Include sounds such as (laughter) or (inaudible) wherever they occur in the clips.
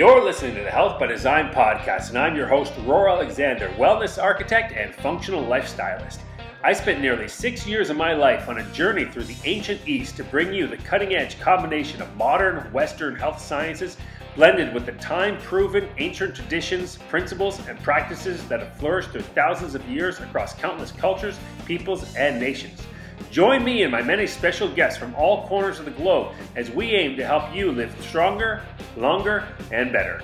You're listening to the Health by Design podcast, and I'm your host, Roar Alexander, wellness architect and functional lifestylist. I spent nearly six years of my life on a journey through the ancient East to bring you the cutting edge combination of modern Western health sciences blended with the time proven ancient traditions, principles, and practices that have flourished through thousands of years across countless cultures, peoples, and nations. Join me and my many special guests from all corners of the globe as we aim to help you live stronger, longer, and better.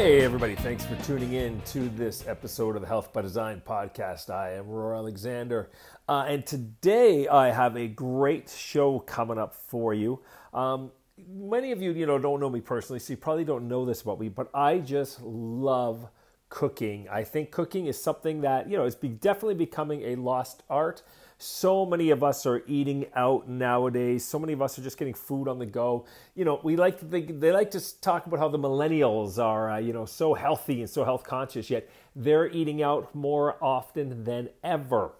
Hey, everybody, thanks for tuning in to this episode of the Health by Design podcast. I am Roar Alexander, uh, and today I have a great show coming up for you. Um, many of you, you know, don't know me personally, so you probably don't know this about me, but I just love cooking. I think cooking is something that, you know, is be, definitely becoming a lost art. So many of us are eating out nowadays. So many of us are just getting food on the go. You know, we like to think, they like to talk about how the millennials are, uh, you know, so healthy and so health conscious, yet they're eating out more often than ever.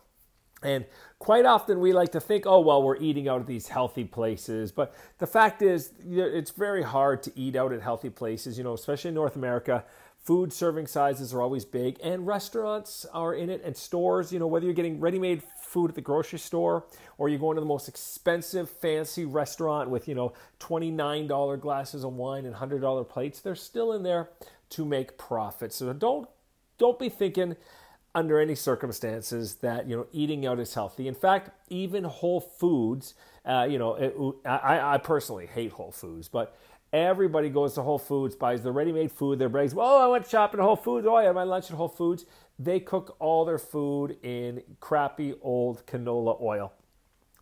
And quite often we like to think, oh, well, we're eating out at these healthy places. But the fact is, it's very hard to eat out at healthy places, you know, especially in North America. Food serving sizes are always big, and restaurants are in it, and stores, you know, whether you're getting ready made food at the grocery store or you're going to the most expensive fancy restaurant with you know $29 glasses of wine and $100 plates they're still in there to make profit so don't don't be thinking under any circumstances that you know eating out is healthy in fact even whole foods uh, you know it, I, I personally hate whole foods but everybody goes to whole foods buys the ready-made food their breaks oh i went shopping at whole foods oh i had my lunch at whole foods they cook all their food in crappy old canola oil.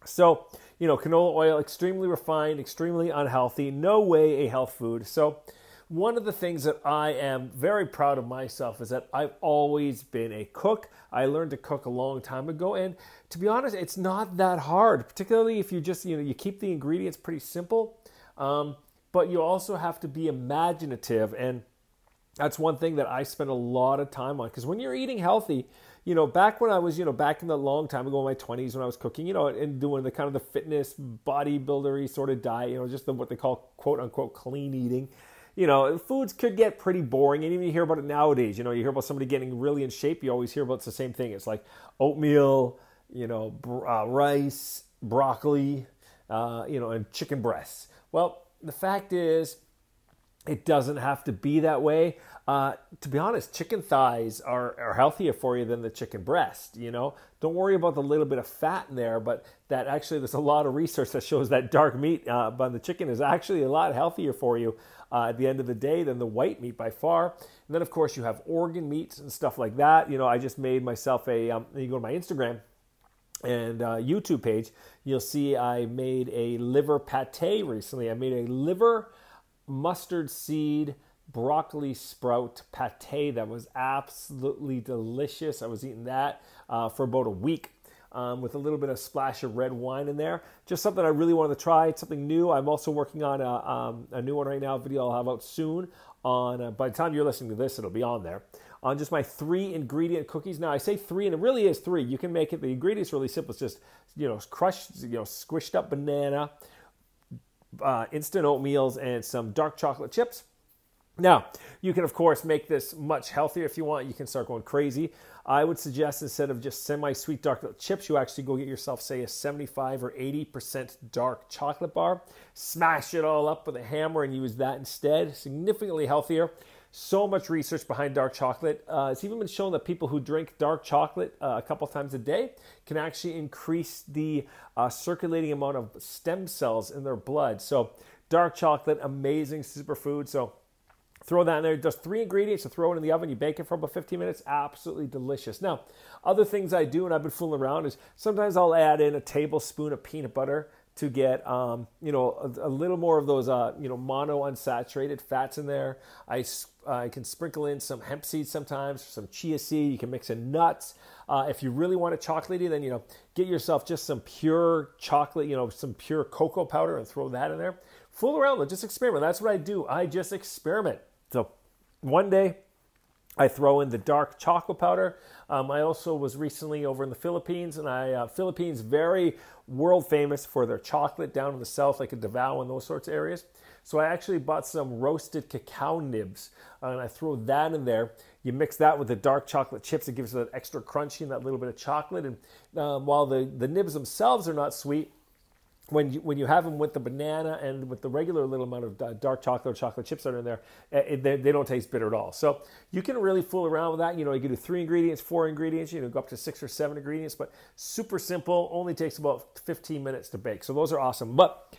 So, you know, canola oil, extremely refined, extremely unhealthy, no way a health food. So, one of the things that I am very proud of myself is that I've always been a cook. I learned to cook a long time ago, and to be honest, it's not that hard. Particularly if you just you know you keep the ingredients pretty simple, um, but you also have to be imaginative and that's one thing that I spend a lot of time on because when you're eating healthy, you know, back when I was, you know, back in the long time ago in my 20s when I was cooking, you know, and doing the kind of the fitness bodybuildery sort of diet, you know, just the, what they call quote unquote clean eating. You know, foods could get pretty boring, and even you hear about it nowadays. You know, you hear about somebody getting really in shape. You always hear about it's the same thing. It's like oatmeal, you know, uh, rice, broccoli, uh, you know, and chicken breasts. Well, the fact is, it doesn't have to be that way. Uh, to be honest, chicken thighs are, are healthier for you than the chicken breast. You know, don't worry about the little bit of fat in there, but that actually there's a lot of research that shows that dark meat uh, on the chicken is actually a lot healthier for you uh, at the end of the day than the white meat by far. And then of course you have organ meats and stuff like that. You know, I just made myself a. Um, you go to my Instagram and uh, YouTube page, you'll see I made a liver pate recently. I made a liver mustard seed broccoli sprout pate that was absolutely delicious. I was eating that uh, for about a week. Um, with a little bit of splash of red wine in there. Just something I really wanted to try. It's something new. I'm also working on a, um, a new one right now, a video I'll have out soon. On uh, by the time you're listening to this, it'll be on there. On just my three ingredient cookies. Now I say three, and it really is three. You can make it. The ingredients really simple. It's just you know crushed, you know squished up banana, uh, instant oatmeals, and some dark chocolate chips. Now, you can, of course, make this much healthier if you want. You can start going crazy. I would suggest instead of just semi sweet dark chips, you actually go get yourself, say, a 75 or 80% dark chocolate bar. Smash it all up with a hammer and use that instead. Significantly healthier. So much research behind dark chocolate. Uh, it's even been shown that people who drink dark chocolate uh, a couple times a day can actually increase the uh, circulating amount of stem cells in their blood. So, dark chocolate, amazing superfood. So, Throw that in there. Just three ingredients to throw it in the oven. You bake it for about 15 minutes. Absolutely delicious. Now, other things I do, and I've been fooling around, is sometimes I'll add in a tablespoon of peanut butter to get um, you know a, a, little more of those uh, you know mono unsaturated fats in there. I I can sprinkle in some hemp seeds sometimes, some chia seed. You can mix in nuts. Uh, if you really want it chocolatey, then you know get yourself just some pure chocolate, you know some pure cocoa powder and throw that in there. Fool around just experiment. That's what I do. I just experiment. So one day I throw in the dark chocolate powder. Um, I also was recently over in the Philippines, and I uh, Philippines very world famous for their chocolate down in the south, like in Davao and those sorts of areas. So I actually bought some roasted cacao nibs, uh, and I throw that in there. You mix that with the dark chocolate chips; it gives it that extra crunchy and that little bit of chocolate. And um, while the the nibs themselves are not sweet, when you, when you have them with the banana and with the regular little amount of dark chocolate or chocolate chips that are in there, eh, it, they, they, don't taste bitter at all. So you can really fool around with that. You know, you can do three ingredients, four ingredients, you know, go up to six or seven ingredients, but super simple, only takes about 15 minutes to bake. So those are awesome. But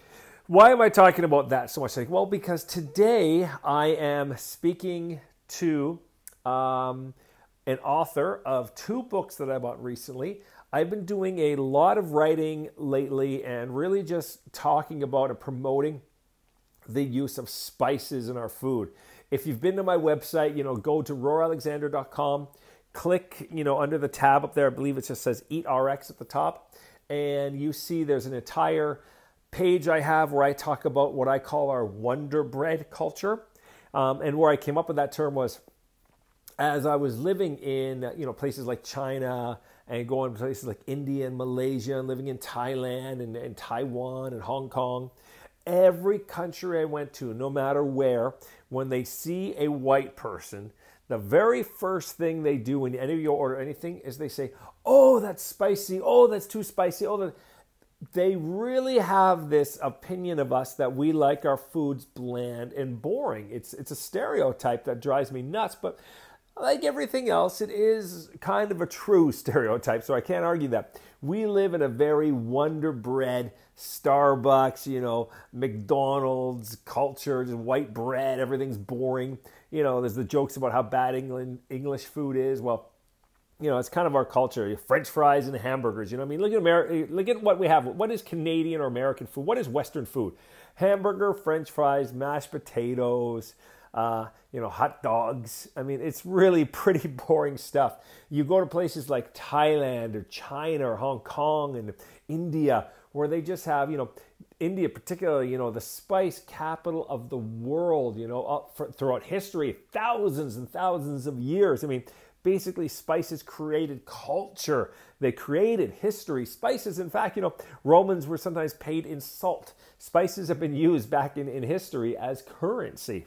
why am I talking about that so much? Well, because today I am speaking to um, an author of two books that I bought recently. I've been doing a lot of writing lately and really just talking about and promoting the use of spices in our food. If you've been to my website, you know, go to roaralexander.com, click, you know, under the tab up there, I believe it just says Eat RX at the top, and you see there's an entire page I have where I talk about what I call our Wonder Bread culture. Um, and where I came up with that term was as I was living in, you know, places like China, and going to places like India and Malaysia and living in Thailand and, and Taiwan and Hong Kong. Every country I went to, no matter where, when they see a white person, the very first thing they do when any of you order anything is they say, "Oh, that's spicy. Oh, that's too spicy. Oh, that." They really have this opinion of us that we like our foods bland and boring. It's it's a stereotype that drives me nuts, but like everything else, it is kind of a true (laughs) stereotype, so I can't argue that. We live in a very wonder bread, Starbucks, you know, McDonald's culture, just white bread, everything's boring. You know, there's the jokes about how bad England English food is. Well, you know, it's kind of our culture. French fries and hamburgers. You know, I mean, look at America. Look at what we have. What is Canadian or American food? What is Western food? Hamburger, French fries, mashed potatoes uh, you know, hot dogs. I mean, it's really (laughs) pretty boring stuff. You go to places like Thailand or China or Hong Kong and India, where they just have, you know, India particularly, you know, the spice capital of the world, you know, for, throughout history, thousands and thousands of years. I mean, basically spices created culture they created history spices in fact you know romans were sometimes paid in salt spices have been used back in, in history as currency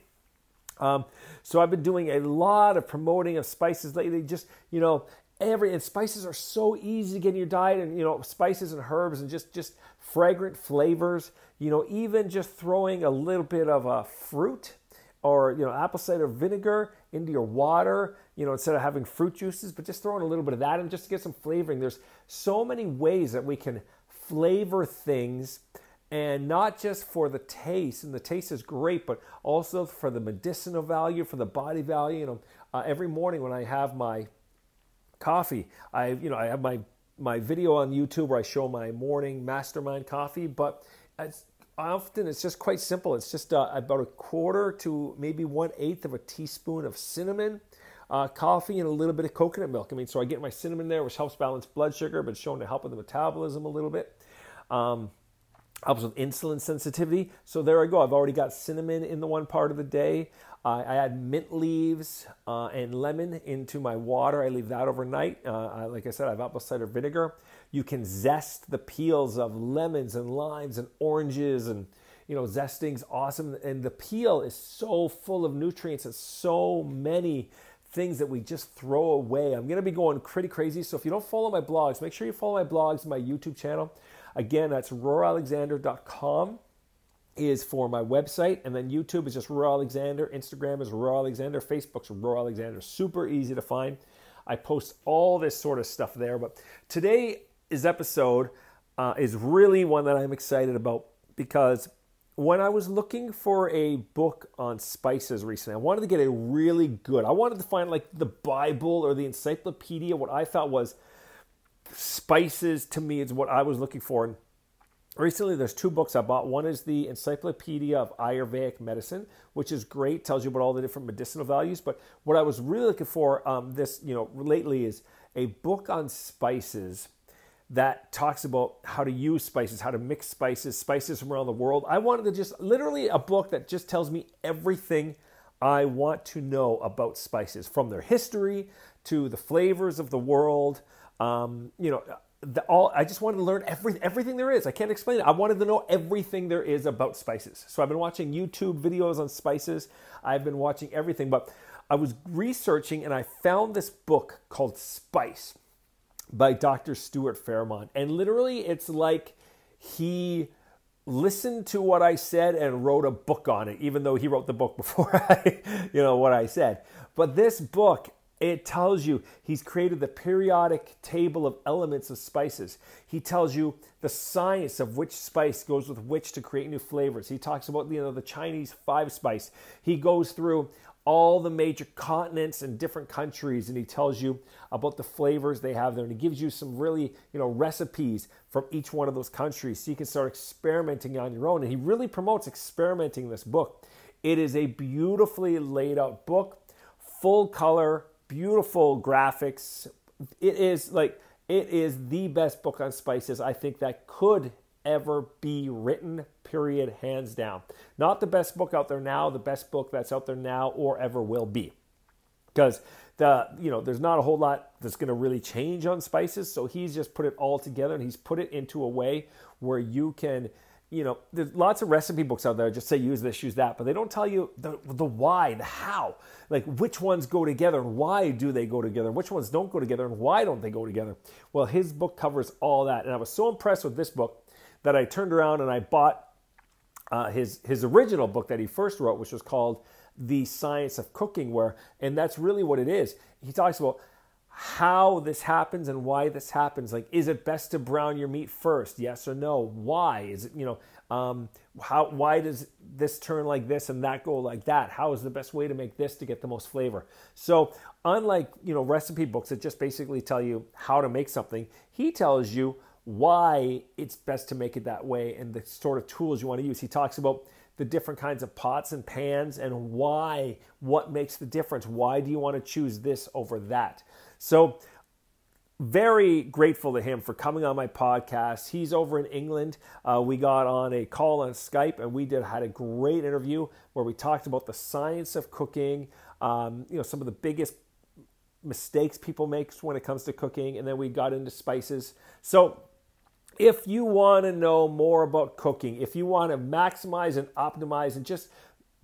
um, so I've been doing a lot of promoting of spices lately. Just you know, every and spices are so easy to get in your diet, and you know, spices and herbs and just just fragrant flavors. You know, even just throwing a little bit of a fruit or you know apple cider vinegar into your water you know instead of having fruit juices but just throwing a little bit of that in just to get some flavoring there's so many ways that we can flavor things and not just for the taste, and the taste is great, but also for the medicinal value, for the body value. You know, uh, every morning when I have my coffee, I you know I have my my video on YouTube where I show my morning mastermind coffee, but often it's just quite simple. It's just uh, about a quarter to maybe one eighth of a teaspoon of cinnamon. Uh, coffee and a little bit of coconut milk. I mean, so I get my cinnamon there, which helps balance blood sugar, but it's shown to help with the metabolism a little bit. Um, helps with insulin sensitivity. So there I go. I've already got cinnamon in the one part of the day. Uh, I add mint leaves uh, and lemon into my water. I leave that overnight. Uh, I, like I said, I have apple cider vinegar. You can zest the peels of lemons and limes and oranges and you know zesting's awesome and the peel is so full of nutrients and so many things that we just throw away. I'm going to be going pretty crazy. So if you don't follow my blogs, make sure you follow my blogs, my YouTube channel. Again, that's roaralexander.com is for my website, and then YouTube is just Roar Alexander, Instagram is Roar Alexander, Facebook's Roar Alexander. Super easy to find. I post all this sort of stuff there. But today's episode uh, is really one that I'm excited about because when I was looking for a book on spices recently, I wanted to get a really good. I wanted to find like the Bible or the encyclopedia. What I thought was spices to me is what I was looking for. And recently, there's two books I bought. One is the Encyclopedia of Ayurvedic Medicine, which is great, tells you about all the different medicinal values. But what I was really looking for um, this, you know, lately is a book on spices that talks about how to use spices, how to mix spices, spices from around the world. I wanted to just literally a book that just tells me everything I want to know about spices from their history to the flavors of the world. Um, you know, the, all I just wanted to learn every, everything there is. I can't explain it. I wanted to know everything there is about spices. So I've been watching YouTube videos on spices. I've been watching everything, but I was researching and I found this book called Spice by Dr. Stuart Farrimond. And literally, it's like he listened to what I said and wrote a book on it, even though he wrote the book (laughs) before I, you know, what I said. But this book, it tells you he's created the periodic table of elements of spices. He tells you the science of which spice goes with which to create new flavors. He talks about you know the Chinese five spice. He goes through all the major continents and different countries and he tells you about the flavors they have there and he gives you some really you know recipes from each one of those countries so you can start experimenting on your own and he really promotes experimenting this book it is a beautifully laid out book full color beautiful graphics it is like it is the best book on spices i think that could ever be written, period, hands down. Not the best book out there now, the best book that's out there now or ever will be. Because the you know there's not a whole lot that's going to really change on spices so he's just put it all together and he's put it into a way where you can you know there's lots of recipe books out there just say use this use that but they don't tell you the, the why the how. Like which ones go together and why do they go together? Which ones don't go together and why don't they go together? Well his book covers all that and i was so impressed with this book that I turned around and I bought uh, his his original book that he first wrote, which was called The Science of Cooking, where and that's really what it is. He talks about how this happens and why this happens. Like, is it best to brown your meat first? Yes or no? Why is it? You know, um, how why does this turn like this and that go like that? How is the best way to make this to get the most flavor? So, unlike you know recipe books that just basically tell you how to make something, he tells you why it's best to make it that way and the sort of tools you want to use. He talks about the different kinds of pots and pans and why, what makes the difference. Why do you want to choose this over that? So, very grateful to him for coming on my podcast. He's over in England. Uh, we got on a call on Skype and we did had a great interview where we talked about the science of cooking. Um, you know, some of the biggest mistakes people make when it comes to cooking, and then we got into spices. So if you want to know more about cooking, if you want to maximize and optimize and just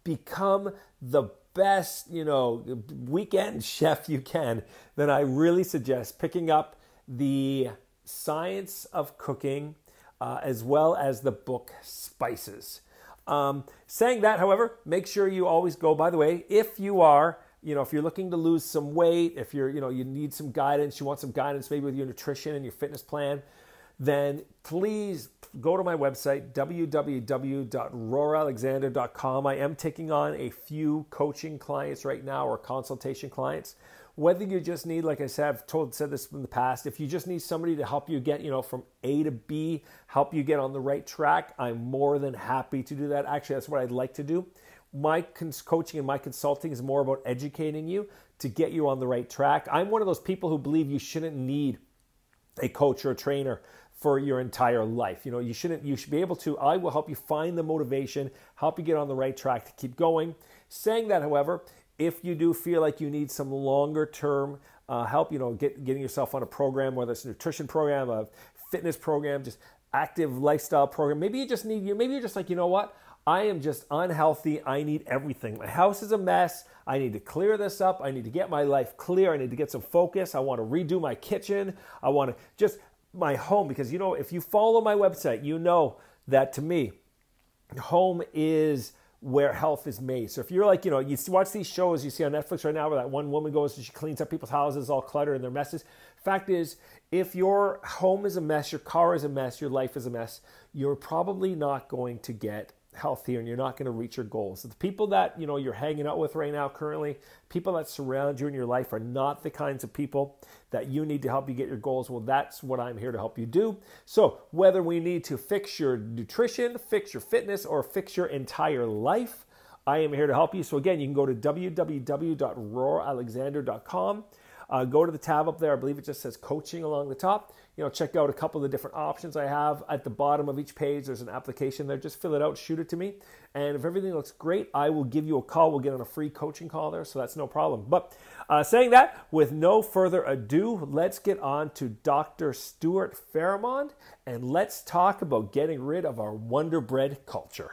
become the best, you know, weekend (laughs) chef you can, then I really suggest picking up the Science of Cooking uh, as well as the book Spices. Um, saying that, however, make sure you always go, by the way, if you are you know if you're looking to lose some weight if you're you know you need some guidance you want some guidance maybe with your nutrition and your fitness plan then please go to my website, www.roaralexander.com. I am taking on a few coaching clients right now or consultation clients. Whether you just need, like I said, I've told said this in the past, if you just need somebody to help you get, you know, from A to B, help you get on the right track, I'm more than happy to do that. Actually, that's what I'd like to do. My coaching and my consulting is more about educating you to get you on the right track. I'm one of those people who believe you shouldn't need a coach or a trainer for your entire life. You know, you shouldn't you should be able to I will help you find the motivation, help you get on the right track to keep going. Saying that, however, if you do feel like you need some longer term uh, help, you know, get, getting yourself on a program, whether it's a nutrition program, a fitness program, just active lifestyle program, maybe you just need you maybe you're just like, you know what? I am just unhealthy. I need everything. My house is a mess. I need to clear this up. I need to get my life clear. I need to get some focus. I want to redo my kitchen. I want to just my home because you know if you follow my website you know that to me home is where health is made. So if you're like you know you watch these shows you see on netflix right now where that one woman goes and she cleans up people's houses all cluttered and their messes. Fact is if your home is a mess your car is a mess your life is a mess you're probably not going to get healthier and you're not going to reach your goals. The people that, you know, you're hanging out with right now currently, people that surround you in your life are not the kinds of people that you need to help you get your goals. Well, that's what I'm here to help you do. So, whether we need to fix your nutrition, fix your fitness or fix your entire life, I am here to help you. So again, you can go to www.roaralexander.com. uh, go to the tab up there. I believe it just says coaching along the top. You know, check out a couple of the different options I have. At the bottom of each page, there's an application there. Just fill it out, shoot it to me. And if everything looks great, I will give you a call. We'll get on a free coaching call there, so that's no problem. But uh, saying that, with no further ado, let's get on to Dr. Stuart Farrimond and let's talk about getting rid of our Wonder Bread culture.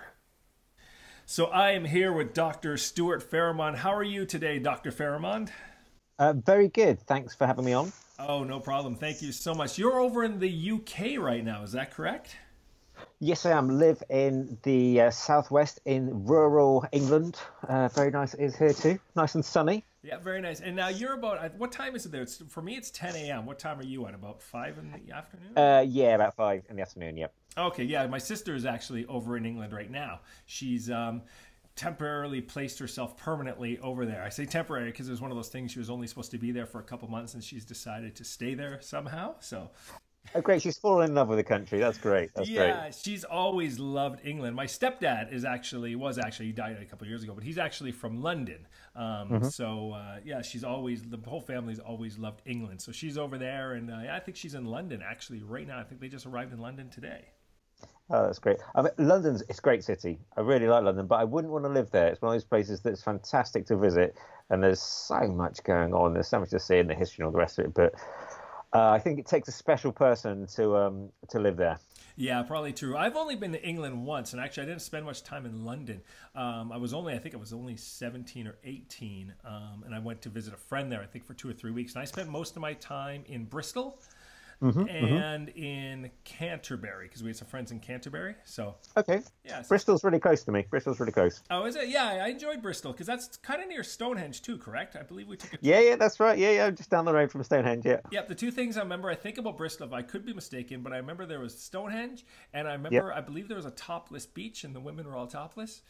So I am here with Dr. Stuart Farrimond. How are you today, Dr. Farrimond? Uh, very good. Thanks for having me on. Oh, no problem. Thank you so much. You're over in the UK right now, is that correct? Yes, I am. Live in the uh, southwest in rural England. Uh, very nice it is here too. Nice and sunny. Yeah, very nice. And now you're about what time is it there? It's, for me, it's 10 a.m. What time are you at? About five in the afternoon? Uh, yeah, about five in the afternoon. Yep. Okay, yeah. My sister is actually over in England right now. She's um, temporarily placed herself permanently over there. I say temporary because it was one of those things she was only supposed to be there for a couple months, and she's decided to stay there somehow. So Oh, great! She's fallen in love with the country. That's great. That's yeah, great. she's always loved England. My stepdad is actually was actually he died a couple years ago, but he's actually from London. Um, mm-hmm. So uh, yeah, she's always the whole family's always loved England. So she's over there, and uh, I think she's in London actually right now. I think they just arrived in London today. Oh, that's great. I mean, London's it's a great city. I really like London, but I wouldn't want to live there. It's one of those places that's fantastic to visit, and there's so much going on. There's so much to see in the history and all the rest of it, but uh, I think it takes a special person to um, to live there. Yeah, probably true. I've only been to England once, and actually, I didn't spend much time in London. Um, I was only, I think, I was only seventeen or eighteen, um, and I went to visit a friend there. I think for two or three weeks, and I spent most of my time in Bristol mm-hmm, mm-hmm. and mm-hmm. in Canterbury because we had some friends in Canterbury. So okay, yeah, so, Bristol's really close to me. Bristol's really close. Oh, is it? Yeah, I enjoyed Bristol because that's kind of near Stonehenge too. Correct? I believe we took it. Yeah, yeah, that's right. Yeah, yeah, just down the road from Stonehenge. Yeah. Yep. The two things I remember, I think about Bristol. If I could be mistaken, but I remember there was Stonehenge, and I remember yep. I believe there was a topless beach, and the women were all topless.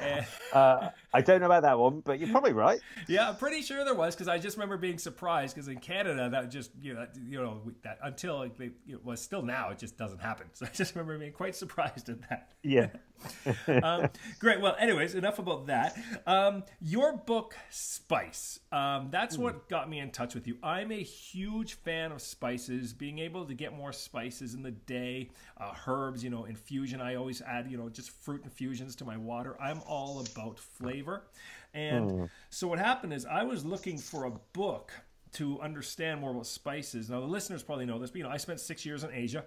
(laughs) uh, I don't know about that one, but you're probably right. Yeah, I'm pretty sure there was because I just remember being surprised because in Canada that just you know you know that until like, it was still now it just doesn't happen. So I just remember being quite surprised at that. Yeah. (laughs) um, great. Well, anyways, enough about that. Um, your book Spice. Um, that's what got me in touch with you. I'm a huge fan of spices. Being able to get more spices in the day, uh, herbs, you know, infusion. I always add you know just fruit infusions to my water. I'm all about flavor. And mm. so what happened is I was looking for a book to understand more about spices. Now the listeners probably know this, but you know, I spent six years in Asia.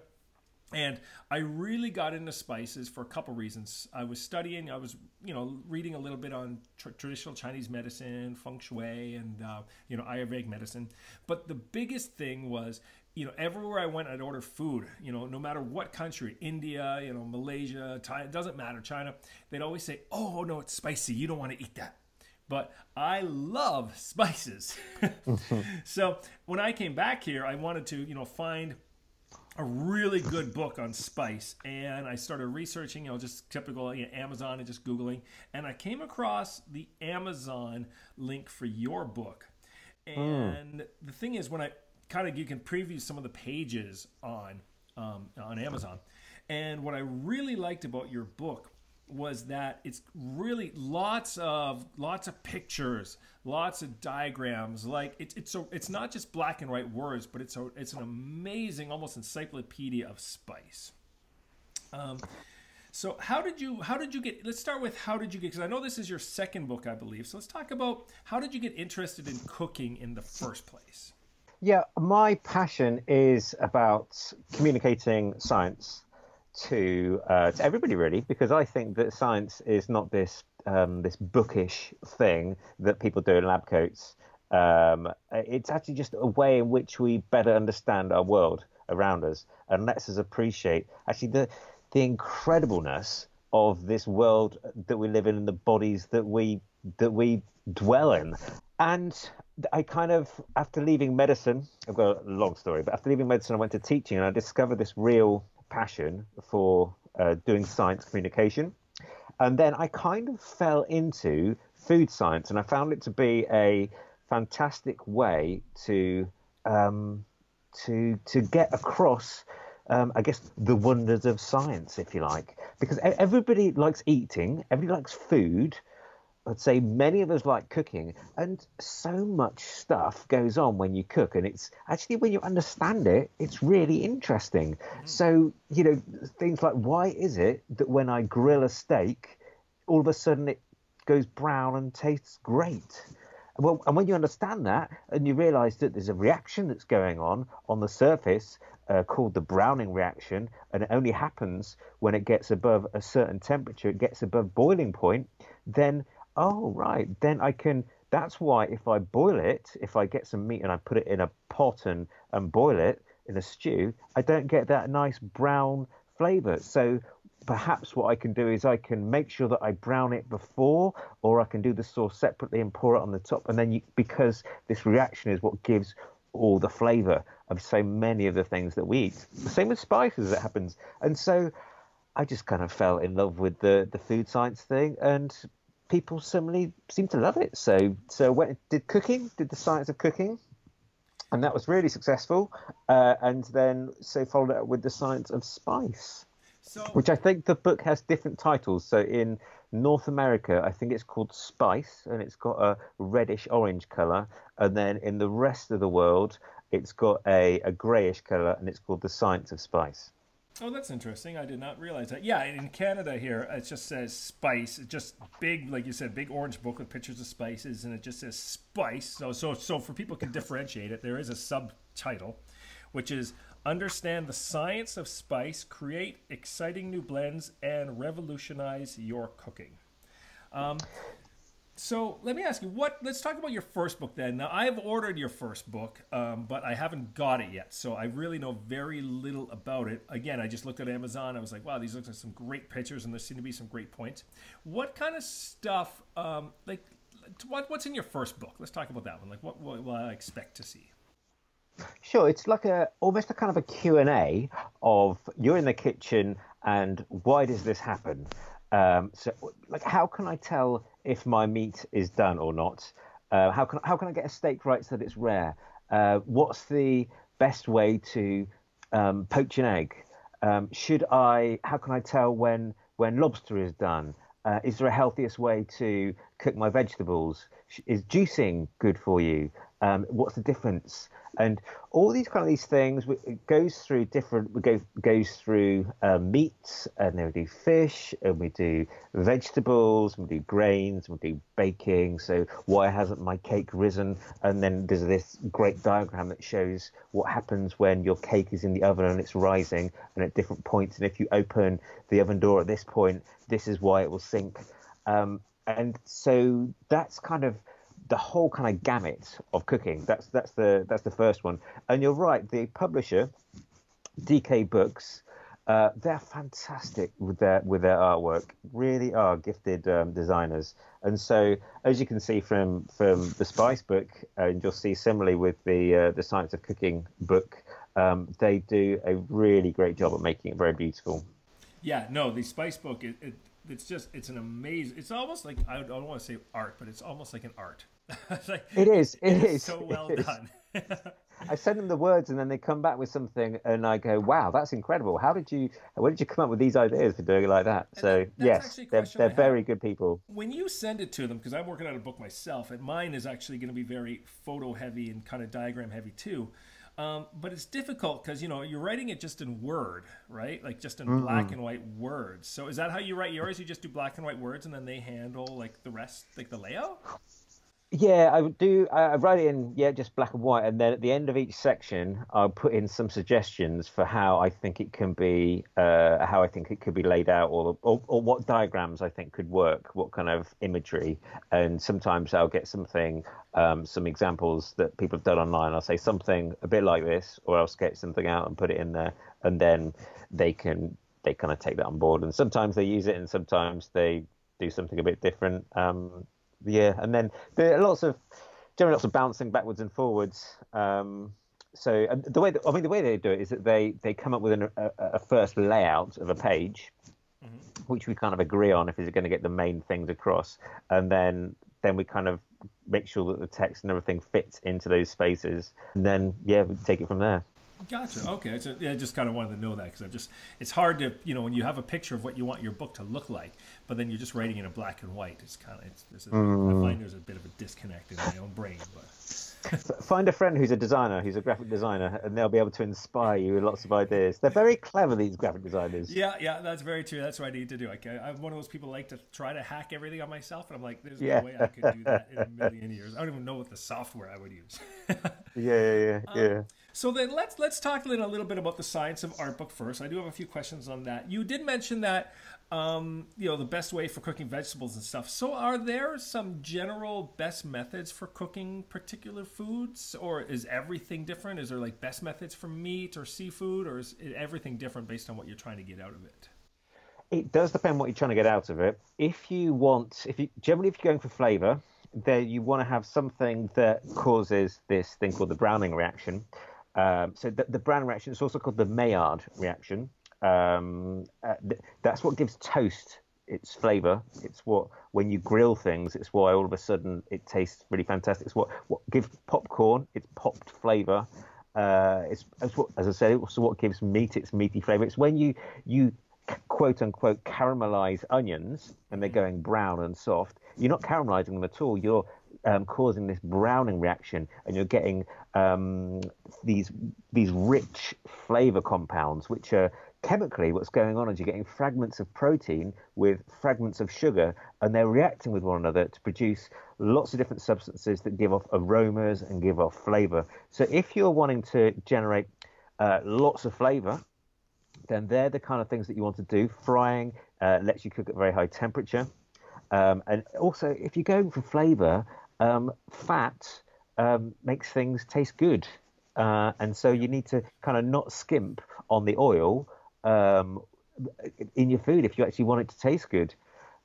And I really got into spices for a couple reasons. I was studying, I was, you know, reading a little bit on tr- traditional Chinese medicine, feng shui, and, uh, you know, Ayurvedic medicine. But the biggest thing was, you know, everywhere I went, I'd order food, you know, no matter what country, India, you know, Malaysia, Thai, it doesn't matter, China, they'd always say, oh, no, it's spicy. You don't want to eat that but I love (laughs) spices. (laughs) so when I came back here, I wanted to, you know, find a really good book on spice and i started researching you know just typical you know, amazon and just googling and i came across the amazon link for your book hmm. and mm. the thing is when i kind of you can preview some of the pages on um, on amazon and what i really liked about your book was that it's really lots of lots of pictures, lots of diagrams. Like it's it's a, it's not just black and white words, but it's a it's an amazing, almost encyclopedia of spice. Um, so how did you how did you get? Let's start with how did you get? Because I know this is your second book, I believe. So let's talk about how did you get interested in cooking in the first place. Yeah, my passion is about communicating science to uh, to everybody really, because I think that science is not this um, this bookish thing that people do in lab coats. Um, it's actually just a way in which we better understand our world around us and lets us appreciate actually the the incredibleness of this world that we live in and the bodies that we that we dwell in. And I kind of, after leaving medicine, I've got a long story, but after leaving medicine, I went to teaching and I discovered this real passion for uh, doing science communication. And then I kind of fell into food science, and I found it to be a fantastic way to um, to to get across, um, I guess, the wonders of science, if you like, because everybody likes eating, everybody likes food, I'd say many of us like cooking, and so much stuff goes on when you cook, and it's actually when you understand it, it's really interesting. Mm. So you know things like why is it that when I grill a steak, all of a sudden it goes brown and tastes great? Well, and when you understand that, and you realise that there's a reaction that's going on on the surface uh, called the browning reaction, and it only happens when it gets above a certain temperature, it gets above boiling point, then oh right, then I can. That's why if I boil it, if I get some meat and I put it in a pot and, and boil it in a stew, I don't get that nice brown flavour. So perhaps what I can do is I can make sure that I brown it before, or I can do the sauce separately and pour it on the top. And then you, because this reaction is what gives all the flavour of so many of the things that we eat. The same with spices, it happens. And so I just kind of fell in love with the, the food science thing, and people similarly seem to love it. So, so went, did cooking, did the science of cooking, and that was really successful. Uh, and then so followed it up with the science of spice, so... which I think the book has different titles. So in North America, I think it's called Spice, and it's got a reddish orange color. And then in the rest of the world, it's got a, a grayish color, and it's called The Science of Spice. Oh, that's interesting. I did not realize that. Yeah, in Canada here, it just says spice. It just big, like you said, big orange book with pictures of spices, and it just says spice. So, so, so for people can differentiate it, there is a subtitle, which is understand the science of spice, create exciting new blends, and revolutionize your cooking. Um, so let me ask you, what? Let's talk about your first book then. Now I've ordered your first book, um, but I haven't got it yet, so I really know very little about it. Again, I just looked at Amazon. I was like, wow, these look like some great pictures, and there seem to be some great points. What kind of stuff? Um, like, what, what's in your first book? Let's talk about that one. Like, what, what will I expect to see? Sure, it's like a almost a kind of a Q and A of you're in the kitchen and why does this happen? Um, so, like, how can I tell if my meat is done or not? Uh, how can how can I get a steak right so that it's rare? Uh, what's the best way to um, poach an egg? Um, should I? How can I tell when when lobster is done? Uh, is there a healthiest way to cook my vegetables? Is juicing good for you? Um, what's the difference? and all these kind of these things it goes through different we go goes through uh, meats and then we do fish and we do vegetables and we do grains and we do baking so why hasn't my cake risen and then there's this great diagram that shows what happens when your cake is in the oven and it's rising and at different points and if you open the oven door at this point this is why it will sink um, and so that's kind of the whole kind of gamut of cooking. That's that's the that's the first one. And you're right, the publisher, DK Books, uh, they're fantastic with their with their artwork. Really are gifted um, designers. And so, as you can see from from the Spice book, and you'll see similarly with the uh, the Science of Cooking book, um, they do a really great job of making it very beautiful. Yeah, no, the Spice book, it, it it's just it's an amazing. It's almost like I don't want to say art, but it's almost like an art. (laughs) like, it is. It, it is, is so well done. (laughs) I send them the words, and then they come back with something, and I go, "Wow, that's incredible! How did you? Where did you come up with these ideas for doing it like that?" And so yes, they're, they're very good people. When you send it to them, because I'm working on a book myself, and mine is actually going to be very photo heavy and kind of diagram heavy too. Um, but it's difficult because you know you're writing it just in Word, right? Like just in mm-hmm. black and white words. So is that how you write yours? You just do black and white words, and then they handle like the rest, like the layout. Yeah, I would do. I write it in yeah, just black and white, and then at the end of each section, I'll put in some suggestions for how I think it can be, uh, how I think it could be laid out, or, or, or what diagrams I think could work, what kind of imagery, and sometimes I'll get something, um, some examples that people have done online. I'll say something a bit like this, or I'll sketch something out and put it in there, and then they can they kind of take that on board. And sometimes they use it, and sometimes they do something a bit different. Um, yeah, and then there are lots of generally lots of bouncing backwards and forwards. Um, so the way that, I mean the way they do it is that they they come up with an, a, a, first layout of a page, mm-hmm. which we kind of agree on if it's going to get the main things across, and then then we kind of make sure that the text and everything fits into those spaces, and then yeah, we take it from there. Gotcha. Okay. So, yeah, I just kind of wanted to know that because I just it's hard to you know when you have a picture of what you want your book to look like, but then you're just writing it in black and white. It's kind of it's, it's a, mm. I find there's a bit of a disconnect in my own brain. But Find a friend who's a designer, who's a graphic designer, and they'll be able to inspire you with lots of ideas. They're very clever, these graphic designers. Yeah, yeah, that's very true. That's what I need to do. Like, I, am one of those people like to try to hack everything on myself, and I'm like, there's yeah. no way I could do that in a million years. I don't even know what the software I would use. (laughs) yeah, yeah, yeah, um, yeah. So then let's let's talk a little, bit about the science of art book first. I do have a few questions on that. You did mention that um, you know, the best way for cooking vegetables and stuff. So, are there some general best methods for cooking particular foods, or is everything different? Is there like best methods for meat or seafood, or is everything different based on what you're trying to get out of it? It does depend what you're trying to get out of it. If you want, if you generally if you're going for flavour, then you want to have something that causes this thing called the browning reaction. Um, so the, the browning reaction is also called the Maillard reaction um, uh, th- that's what gives toast its flavor. It's what when you grill things, it's why all of a sudden it tastes really fantastic. It's what what gives popcorn its popped flavor. Uh, it's, it's what, as I said, it's what gives meat its meaty flavor. It's when you you quote unquote caramelize onions and they're going brown and soft. You're not caramelizing them at all. You're um, causing this browning reaction, and you're getting um, these these rich flavor compounds, which are chemically, what's going on is you're getting fragments of protein with fragments of sugar, and they're reacting with one another to produce lots of different substances that give off aromas and give off flavor. So, if you're wanting to generate uh, lots of flavor, then they're the kind of things that you want to do. Frying uh, lets you cook at very high temperature. Um, and also, if you're going for flavor, um, fat um, makes things taste good. Uh, and so you need to kind of not skimp on the oil um, in your food if you actually want it to taste good.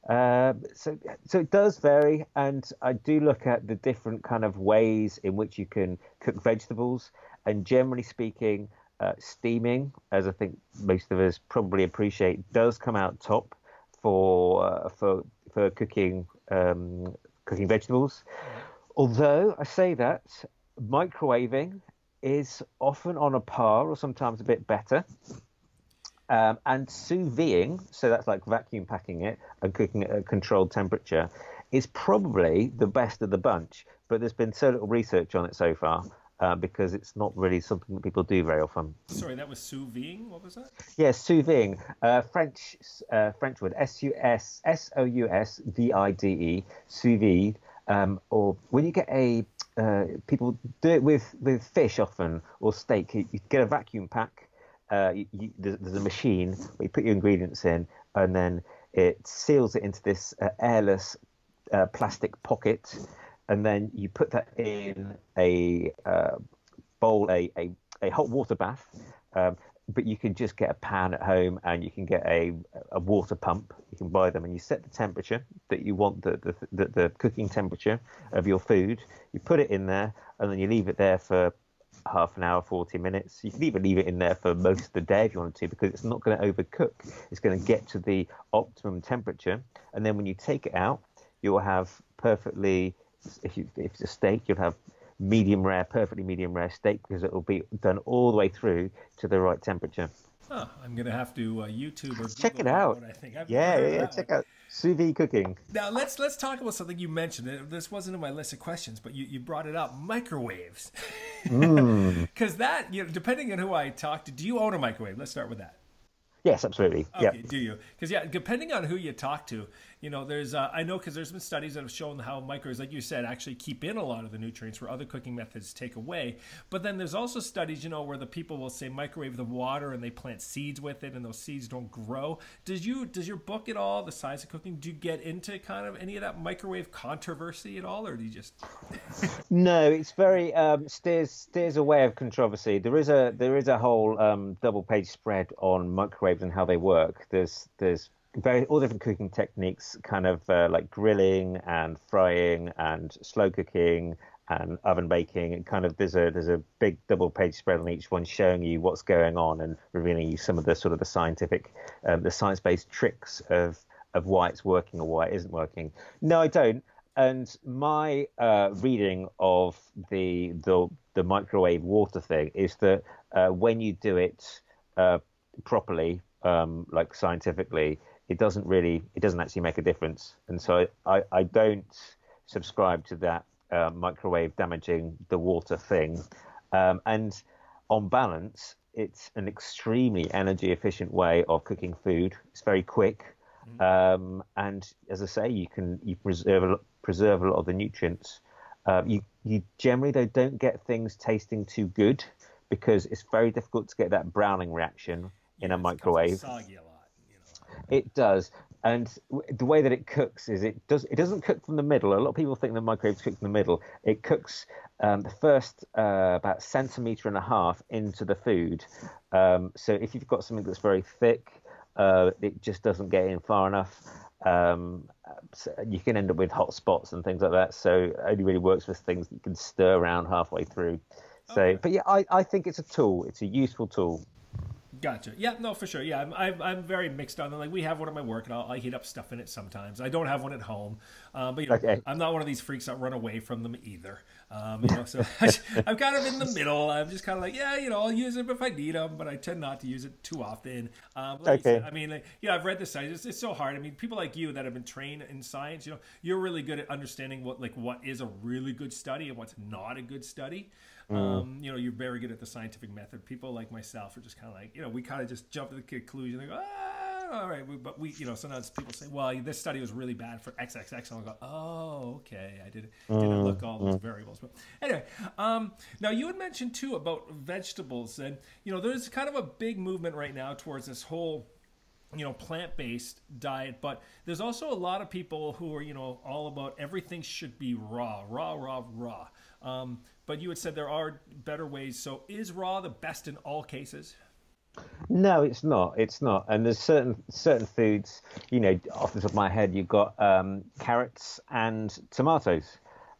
Uh, so, so it does vary, and I do look at the different kind of ways in which you can cook vegetables. And generally speaking, uh, steaming, as I think most of us probably appreciate, does come out top for uh, for for cooking um, cooking vegetables. Although I say that microwaving is often on a par, or sometimes a bit better. Um, and sous videing, so that's like vacuum packing it and cooking at a controlled temperature, is probably the best of the bunch. But there's been so little research on it so far uh, because it's not really something that people do very often. Sorry, that was sous videing. What was that? Yes, yeah, sous videing. Uh, French uh, French word S U S S O U S V I D E sous vide. Um, or when you get a uh, people do it with with fish often or steak. You, you get a vacuum pack uh, you, you, there's, there's, a machine where you put your ingredients in, and then it seals it into this uh, airless uh, plastic pocket, and then you put that in a uh, bowl, a, a, a, hot water bath. Um, but you can just get a pan at home, and you can get a, a water pump. You can buy them, and you set the temperature that you want the, the, the, the cooking temperature of your food. You put it in there, and then you leave it there for half an hour, 40 minutes. You can even leave it in there for most of the day if you wanted to, because it's not going to overcook. It's going to get to the optimum temperature. And then when you take it out, you'll have perfectly, if, you, if it's a steak, you'll have medium rare, perfectly medium rare steak because it will be done all the way through to the right temperature. Huh, I'm gonna have to uh, YouTube or check it out. I think. I've yeah, yeah, check out sous vide cooking. Now let's let's talk about something you mentioned. This wasn't in my list of questions, but you, you brought it up: microwaves. Because mm. (laughs) that, you know, depending on who I talk to, do you own a microwave? Let's start with that. Yes, absolutely. Okay, yep. do you? Because yeah, depending on who you talk to, you know, there's uh, I know because there's been studies that have shown how microwaves, like you said, actually keep in a lot of the nutrients where other cooking methods take away. But then there's also studies, you know, where the people will say microwave the water and they plant seeds with it, and those seeds don't grow. Does you does your book at all, the science of cooking, do you get into kind of any of that microwave controversy at all, or do you just? (laughs) no, it's very um, steers steers away of controversy. There is a there is a whole um, double page spread on microwaves and how they work. There's there's very all different cooking techniques, kind of uh, like grilling and frying and slow cooking and oven baking. And kind of there's a there's a big double page spread on each one showing you what's going on and revealing you some of the sort of the scientific, um, the science based tricks of of why it's working or why it isn't working. No, I don't. and my uh, reading of the, the the microwave water thing is that uh, when you do it uh, properly, um, like scientifically, it doesn't really it doesn't actually make a difference. And so I, I don't subscribe to that uh, microwave damaging the water thing. Um, and on balance, it's an extremely energy efficient way of cooking food. It's very quick. Mm-hmm. Um, and as I say, you can you preserve a, preserve a lot of the nutrients. Uh, you you generally though don't get things tasting too good because it's very difficult to get that browning reaction in a microwave. Soggy a lot, you know. It does, and the way that it cooks is it does it doesn't cook from the middle. A lot of people think the microwaves cook from the middle. It cooks um, the first uh, about centimeter and a half into the food. Um, so if you've got something that's very thick, uh, it just doesn't get in far enough. Um, so you can end up with hot spots and things like that. So it only really works with things that you can stir around halfway through. So, okay. but yeah, I, I think it's a tool. It's a useful tool. Gotcha. Yeah, no, for sure. Yeah, I'm, I'm, I'm very mixed on them. Like we have one at my work, and I'll, I heat up stuff in it sometimes. I don't have one at home, um, but you know, okay. I'm not one of these freaks that run away from them either. Um, you know, so (laughs) I'm kind of in the middle. I'm just kind of like, yeah, you know, I'll use it if I need them, but I tend not to use it too often. Um, like okay. Said, I mean, like, yeah, I've read the science. It's, it's so hard. I mean, people like you that have been trained in science, you know, you're really good at understanding what like what is a really good study and what's not a good study. Mm. Um, you know, you're very good at the scientific method. People like myself are just kind of like, you know, we kind of just jump to the conclusion. They go, ah, all right, but we, you know, sometimes people say, well, this study was really bad for XXX, and I go, oh, okay, I didn't mm. didn't look all those mm. variables. But anyway, um, now you had mentioned too about vegetables, and you know, there's kind of a big movement right now towards this whole you know plant-based diet but there's also a lot of people who are you know all about everything should be raw raw raw raw um, but you had said there are better ways. So is raw the best in all cases? No, it's not. It's not. And there's certain certain foods. You know, off the top of my head, you've got um, carrots and tomatoes.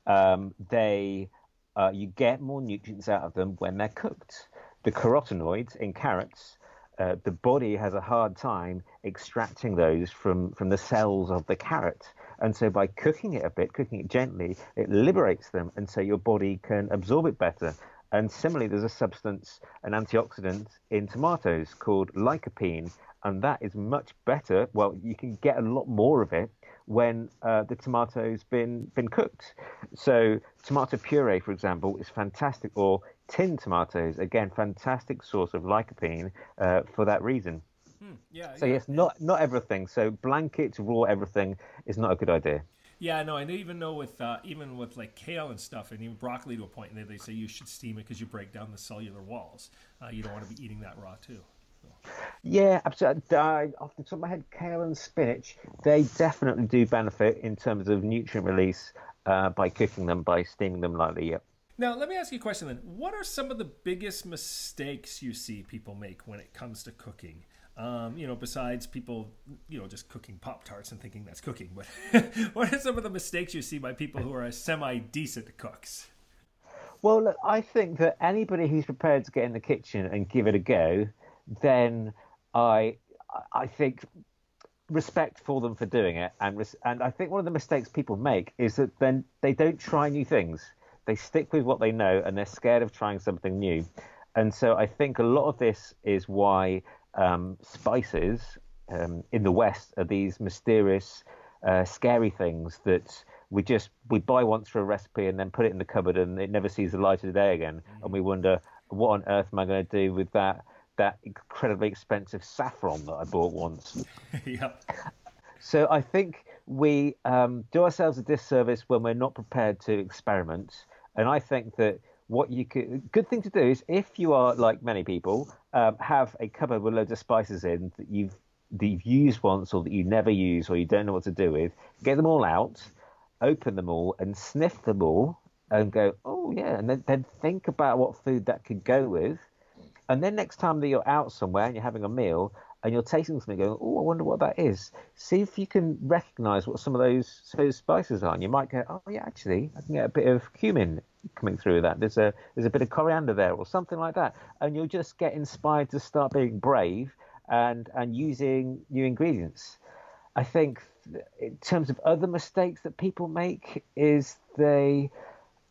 Um, they uh, you get more nutrients out of them when they're cooked. The carotenoids in carrots, uh, the body has a hard time extracting those from from the cells of the carrot. And so by cooking it a bit, cooking it gently, it liberates them, and so your body can absorb it better. And similarly, there's a substance, an antioxidant in tomatoes called lycopene, and that is much better. Well, you can get a lot more of it when uh, the tomato's been been cooked. So tomato puree, for example, is fantastic, or tinned tomatoes, again, fantastic source of lycopene uh, for that reason. Hmm, yeah. So yeah. yes, not not everything. So blankets, raw everything is not a good idea. Yeah, no, I even know with uh, even with like kale and stuff, and even broccoli to a point, and they say you should steam it because you break down the cellular walls. Uh, you don't want to be eating that raw too. So. Yeah, absolutely. Uh, off the top of my head, kale and spinach, they definitely do benefit in terms of nutrient release uh, by cooking them, by steaming them lightly. Yep. Now, let me ask you a question then. What are some of the biggest mistakes you see people make when it comes to cooking? Um, you know, besides people, you know, just cooking Pop Tarts and thinking that's cooking. But (laughs) what are some of the mistakes you see by people who are semi decent cooks? Well, look, I think that anybody who's prepared to get in the kitchen and give it a go, then I, I think respect for them for doing it, and res- and I think one of the mistakes people make is that then they don't try new things. They stick with what they know, and they're scared of trying something new. And so I think a lot of this is why um, spices um, in the West are these mysterious, uh, scary things that we just we buy once for a recipe and then put it in the cupboard and it never sees the light of the day again, mm-hmm. and we wonder what on earth am I going to do with that that incredibly expensive saffron that I bought once. (laughs) yeah. So I think we um, do ourselves a disservice when we're not prepared to experiment, and I think that what you could good thing to do is if you are like many people um, have a cupboard with loads of spices in that you've that you've used once or that you never use or you don't know what to do with get them all out open them all and sniff them all and go oh yeah and then, then think about what food that could go with. And then next time that you're out somewhere and you're having a meal and you're tasting something going, oh, I wonder what that is. See if you can recognize what some of those, those spices are. And you might go, oh, yeah, actually, I can get a bit of cumin coming through that. There's a there's a bit of coriander there or something like that, and you'll just get inspired to start being brave and and using new ingredients. I think in terms of other mistakes that people make, is they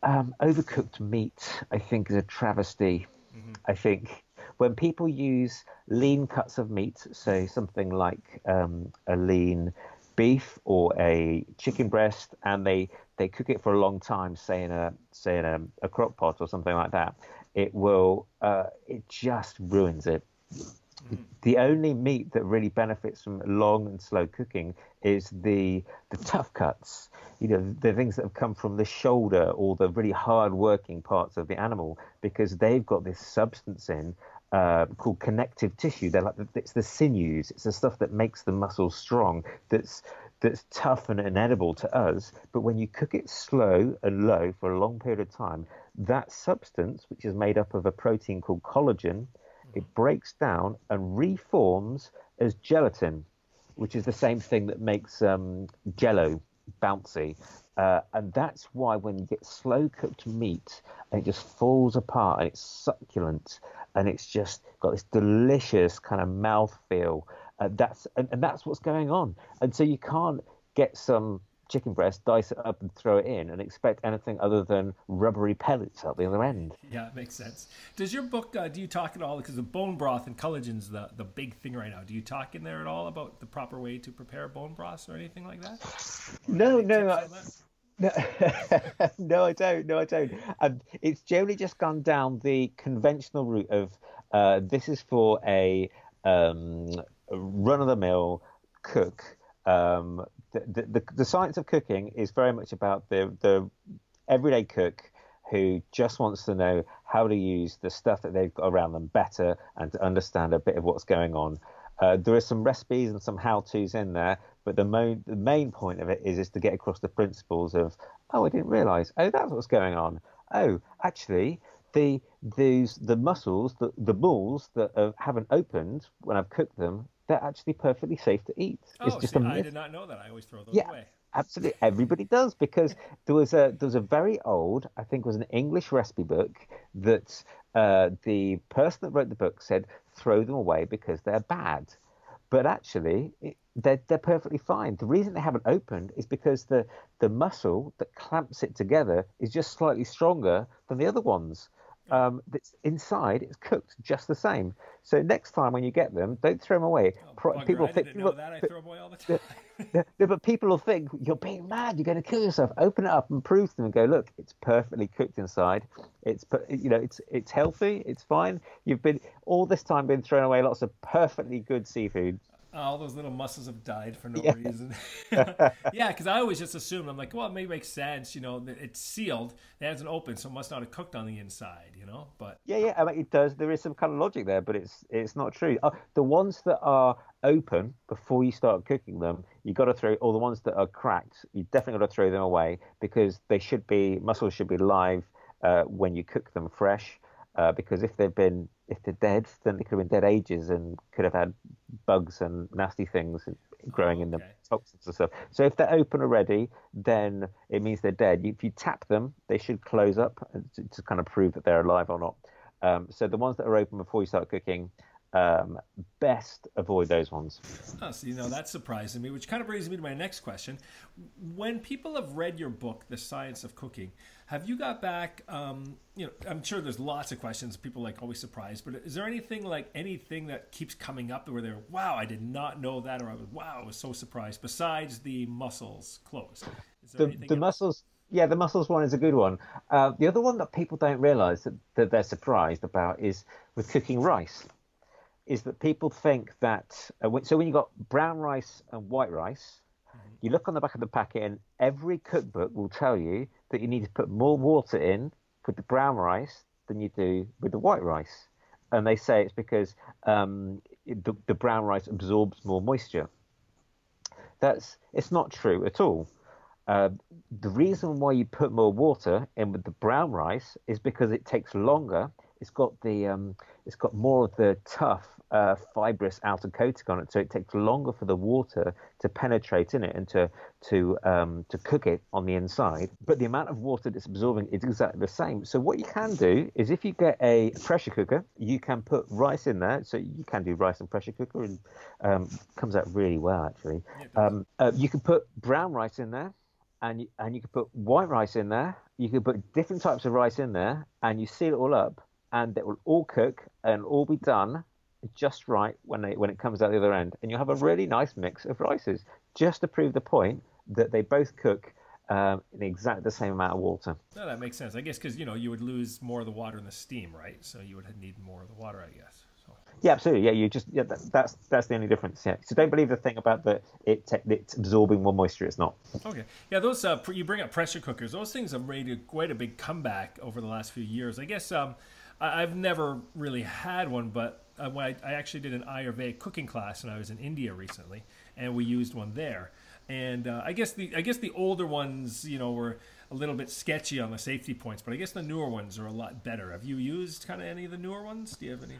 um, overcooked meat. I think is a travesty. Mm-hmm. I think when people use lean cuts of meat, so something like um, a lean beef or a chicken breast, and they, they cook it for a long time, say in a say in a, a crock pot or something like that, it will uh, it just ruins it. Mm. The only meat that really benefits from long and slow cooking is the the tough cuts. You know, the things that have come from the shoulder or the really hard working parts of the animal because they've got this substance in uh, called connective tissue. They're like it's the sinews. It's the stuff that makes the muscles strong. That's that's tough and inedible to us. But when you cook it slow and low for a long period of time, that substance, which is made up of a protein called collagen, it breaks down and reforms as gelatin, which is the same thing that makes um, Jello bouncy. Uh, and that's why when you get slow cooked meat and it just falls apart and it's succulent and it's just got this delicious kind of mouth feel. Uh, that's and, and that's what's going on. And so you can't get some chicken breast, dice it up and throw it in, and expect anything other than rubbery pellets at the other end. Yeah, it makes sense. Does your book uh, do you talk at all because the bone broth and collagen's the the big thing right now? Do you talk in there at all about the proper way to prepare bone broths or anything like that? Or no, no. I, no, (laughs) no, I don't. No, I don't. Um, it's generally just gone down the conventional route of uh, this is for a um, run of the mill cook. Um, the, the, the, science of cooking is very much about the, the everyday cook who just wants to know how to use the stuff that they've got around them better and to understand a bit of what's going on. Uh, there are some recipes and some how-tos in there, but the, mo- the main point of it is is to get across the principles of, oh, I didn't realise, oh, that's what's going on. Oh, actually, the these the mussels, the the balls that have, haven't opened when I've cooked them, they're actually perfectly safe to eat. Oh, it's just see, a myth. I did not know that. I always throw those yeah, away. Absolutely, everybody does because (laughs) there was a there was a very old, I think, it was an English recipe book that uh, the person that wrote the book said throw them away because they're bad. But actually, it, they're, they're perfectly fine. The reason they haven't opened is because the, the muscle that clamps it together is just slightly stronger than the other ones. Um, that's inside, it's cooked just the same. So next time when you get them, don't throw them away. Oh, people I think people, that. I throw them away all the time. But people will think you're being mad. You're going to kill yourself. Open it up and prove to them and go, look, it's perfectly cooked inside. It's you know, it's it's healthy. It's fine. You've been all this time been throwing away lots of perfectly good seafood all those little mussels have died for no yeah. reason. (laughs) (laughs) yeah, because I always just assumed I'm like, well, it may make sense, you know, that it's sealed, it hasn't opened, so it must not have cooked on the inside, you know. But yeah, yeah, I mean, it does. There is some kind of logic there, but it's it's not true. Uh, the ones that are open before you start cooking them, you got to throw. Or the ones that are cracked, you definitely got to throw them away because they should be mussels should be live uh, when you cook them fresh. Uh, because if they've been if they're dead, then they could have been dead ages and could have had bugs and nasty things growing oh, okay. in them, toxins and stuff. So if they're open already, then it means they're dead. If you tap them, they should close up to, to kind of prove that they're alive or not. Um, so the ones that are open before you start cooking, um, best avoid those ones. Oh, so you know that's surprising me, which kind of brings me to my next question. When people have read your book, The Science of Cooking, have you got back? Um, you know, I'm sure there's lots of questions. People like always surprised, but is there anything like anything that keeps coming up where they're, "Wow, I did not know that," or "I was, wow, I was so surprised." Besides the mussels closed, the the mussels. Yeah, the mussels one is a good one. Uh, the other one that people don't realise that, that they're surprised about is with cooking rice is that people think that uh, when, so when you got brown rice and white rice, mm-hmm. you look on the back of the packet and every cookbook will tell you that you need to put more water in with the brown rice than you do with the white rice, and they say it's because um, the, the brown rice absorbs more moisture. That's it's not true at all. Uh, the reason why you put more water in with the brown rice is because it takes longer it's got the um, it's got more of the tough uh, fibrous outer coating on it, so it takes longer for the water to penetrate in it and to to um, to cook it on the inside. But the amount of water that's absorbing is exactly the same. So what you can do is if you get a pressure cooker, you can put rice in there. So you can do rice in pressure cooker and um, comes out really well actually. Um, uh, you can put brown rice in there. And you, and you can put white rice in there. You can put different types of rice in there, and you seal it all up, and it will all cook and all be done just right when they, when it comes out the other end, and you'll have a really nice mix of rices, just to prove the point that they both cook um, in exactly the same amount of water. No, that makes sense. I guess because you know you would lose more of the water in the steam, right? So you would need more of the water, I guess. So. Yeah, absolutely. Yeah, you just yeah, that, that's that's the only difference. Yeah. So don't believe the thing about that it te- it's absorbing more moisture. It's not. Okay. Yeah, those uh, you bring up pressure cookers. Those things have made quite a big comeback over the last few years. I guess um, I, I've never really had one, but uh, I, I, actually did an Ayurvedic cooking class, when I was in India recently, and we used one there. And uh, I guess the I guess the older ones, you know, were a little bit sketchy on the safety points, but I guess the newer ones are a lot better. Have you used kind of any of the newer ones? Do you have any?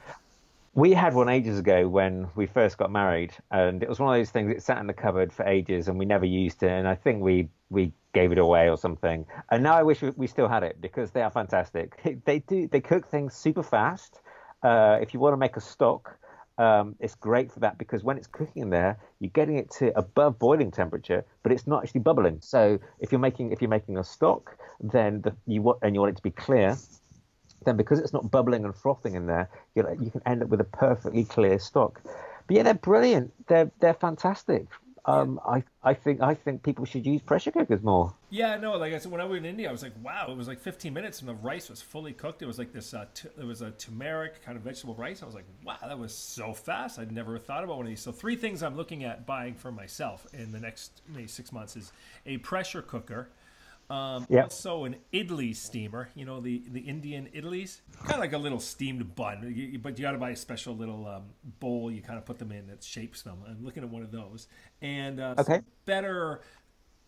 We had one ages ago when we first got married, and it was one of those things that sat in the cupboard for ages, and we never used it. And I think we we gave it away or something. And now I wish we, we still had it because they are fantastic. They do they cook things super fast. Uh, if you want to make a stock, um, it's great for that because when it's cooking in there, you're getting it to above boiling temperature, but it's not actually bubbling. So if you're making if you're making a stock, then the, you want and you want it to be clear, then because it's not bubbling and frothing in there, you you can end up with a perfectly clear stock. But yeah, they're brilliant. They're they're fantastic um, I I think I think people should use pressure cookers more. Yeah, no, like I said, when I was in India, I was like, wow, it was like 15 minutes and the rice was fully cooked. It was like this, uh, t- it was a turmeric kind of vegetable rice. I was like, wow, that was so fast. I'd never thought about one of these. So three things I'm looking at buying for myself in the next maybe six months is a pressure cooker um, yep. Also, an idli steamer. You know the the Indian idlis, kind of like a little steamed bun, you, but you got to buy a special little um, bowl. You kind of put them in that shapes them. I'm looking at one of those, and uh, okay. better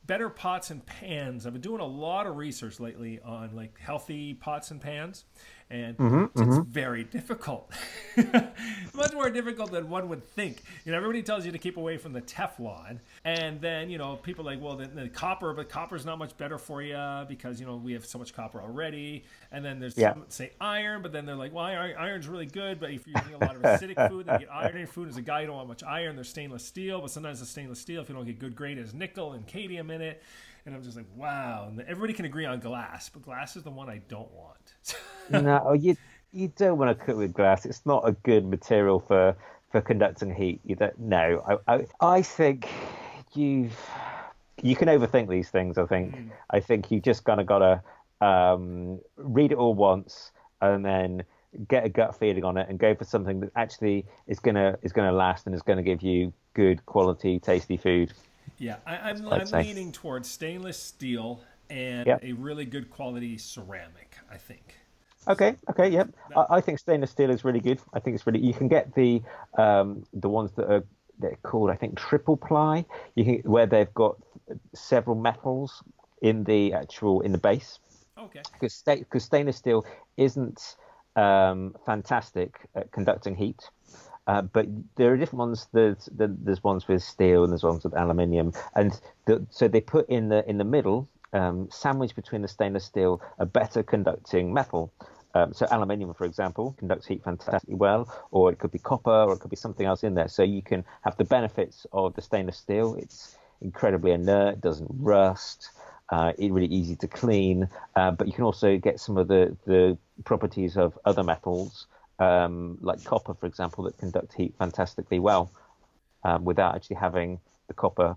better pots and pans. I've been doing a lot of research lately on like healthy pots and pans, and mm-hmm, it's, mm-hmm. very difficult. (laughs) Much more difficult than one would think. You know, everybody tells you to keep away from the Teflon, and then you know people like, well, the, the copper, but copper's not much better for you because you know we have so much copper already. And then there's yeah. some say iron, but then they're like, well, iron's really good, but if you're eating a lot of acidic food, then you get (laughs) iron in food. As a guy, you don't want much iron. There's stainless steel, but sometimes the stainless steel, if you don't get good grade, has nickel and cadmium in it. And I'm just like, wow. And everybody can agree on glass, but glass is the one I don't want. (laughs) no, you you don't want to cook with glass. It's not a good material for for conducting heat. You don't. No, I I, I think you've you can overthink these things. I think. Mm. I think you've just kind of gotta um, read it all once and then get a gut feeling on it and go for something that actually is gonna is gonna last and is gonna give you good quality, tasty food. Yeah, I, am I'm, I'm leaning towards stainless steel and yep. a really good quality ceramic. I think. Okay. Okay. Yep. I, I, think stainless steel is really good. I think it's really. You can get the um, the ones that are they're called I think triple ply. You can, where they've got several metals in the actual in the base. Okay. Because because stainless steel isn't um, fantastic at conducting heat. Uh, but there are different ones. There's, there's ones with steel and there's ones with aluminium, and the, so they put in the in the middle, um, sandwiched between the stainless steel, a better conducting metal. Um, so aluminium, for example, conducts heat fantastically well, or it could be copper, or it could be something else in there. So you can have the benefits of the stainless steel. It's incredibly inert, doesn't rust. Uh, it's really easy to clean, uh, but you can also get some of the, the properties of other metals um, like copper, for example, that conduct heat fantastically well um, without actually having the copper,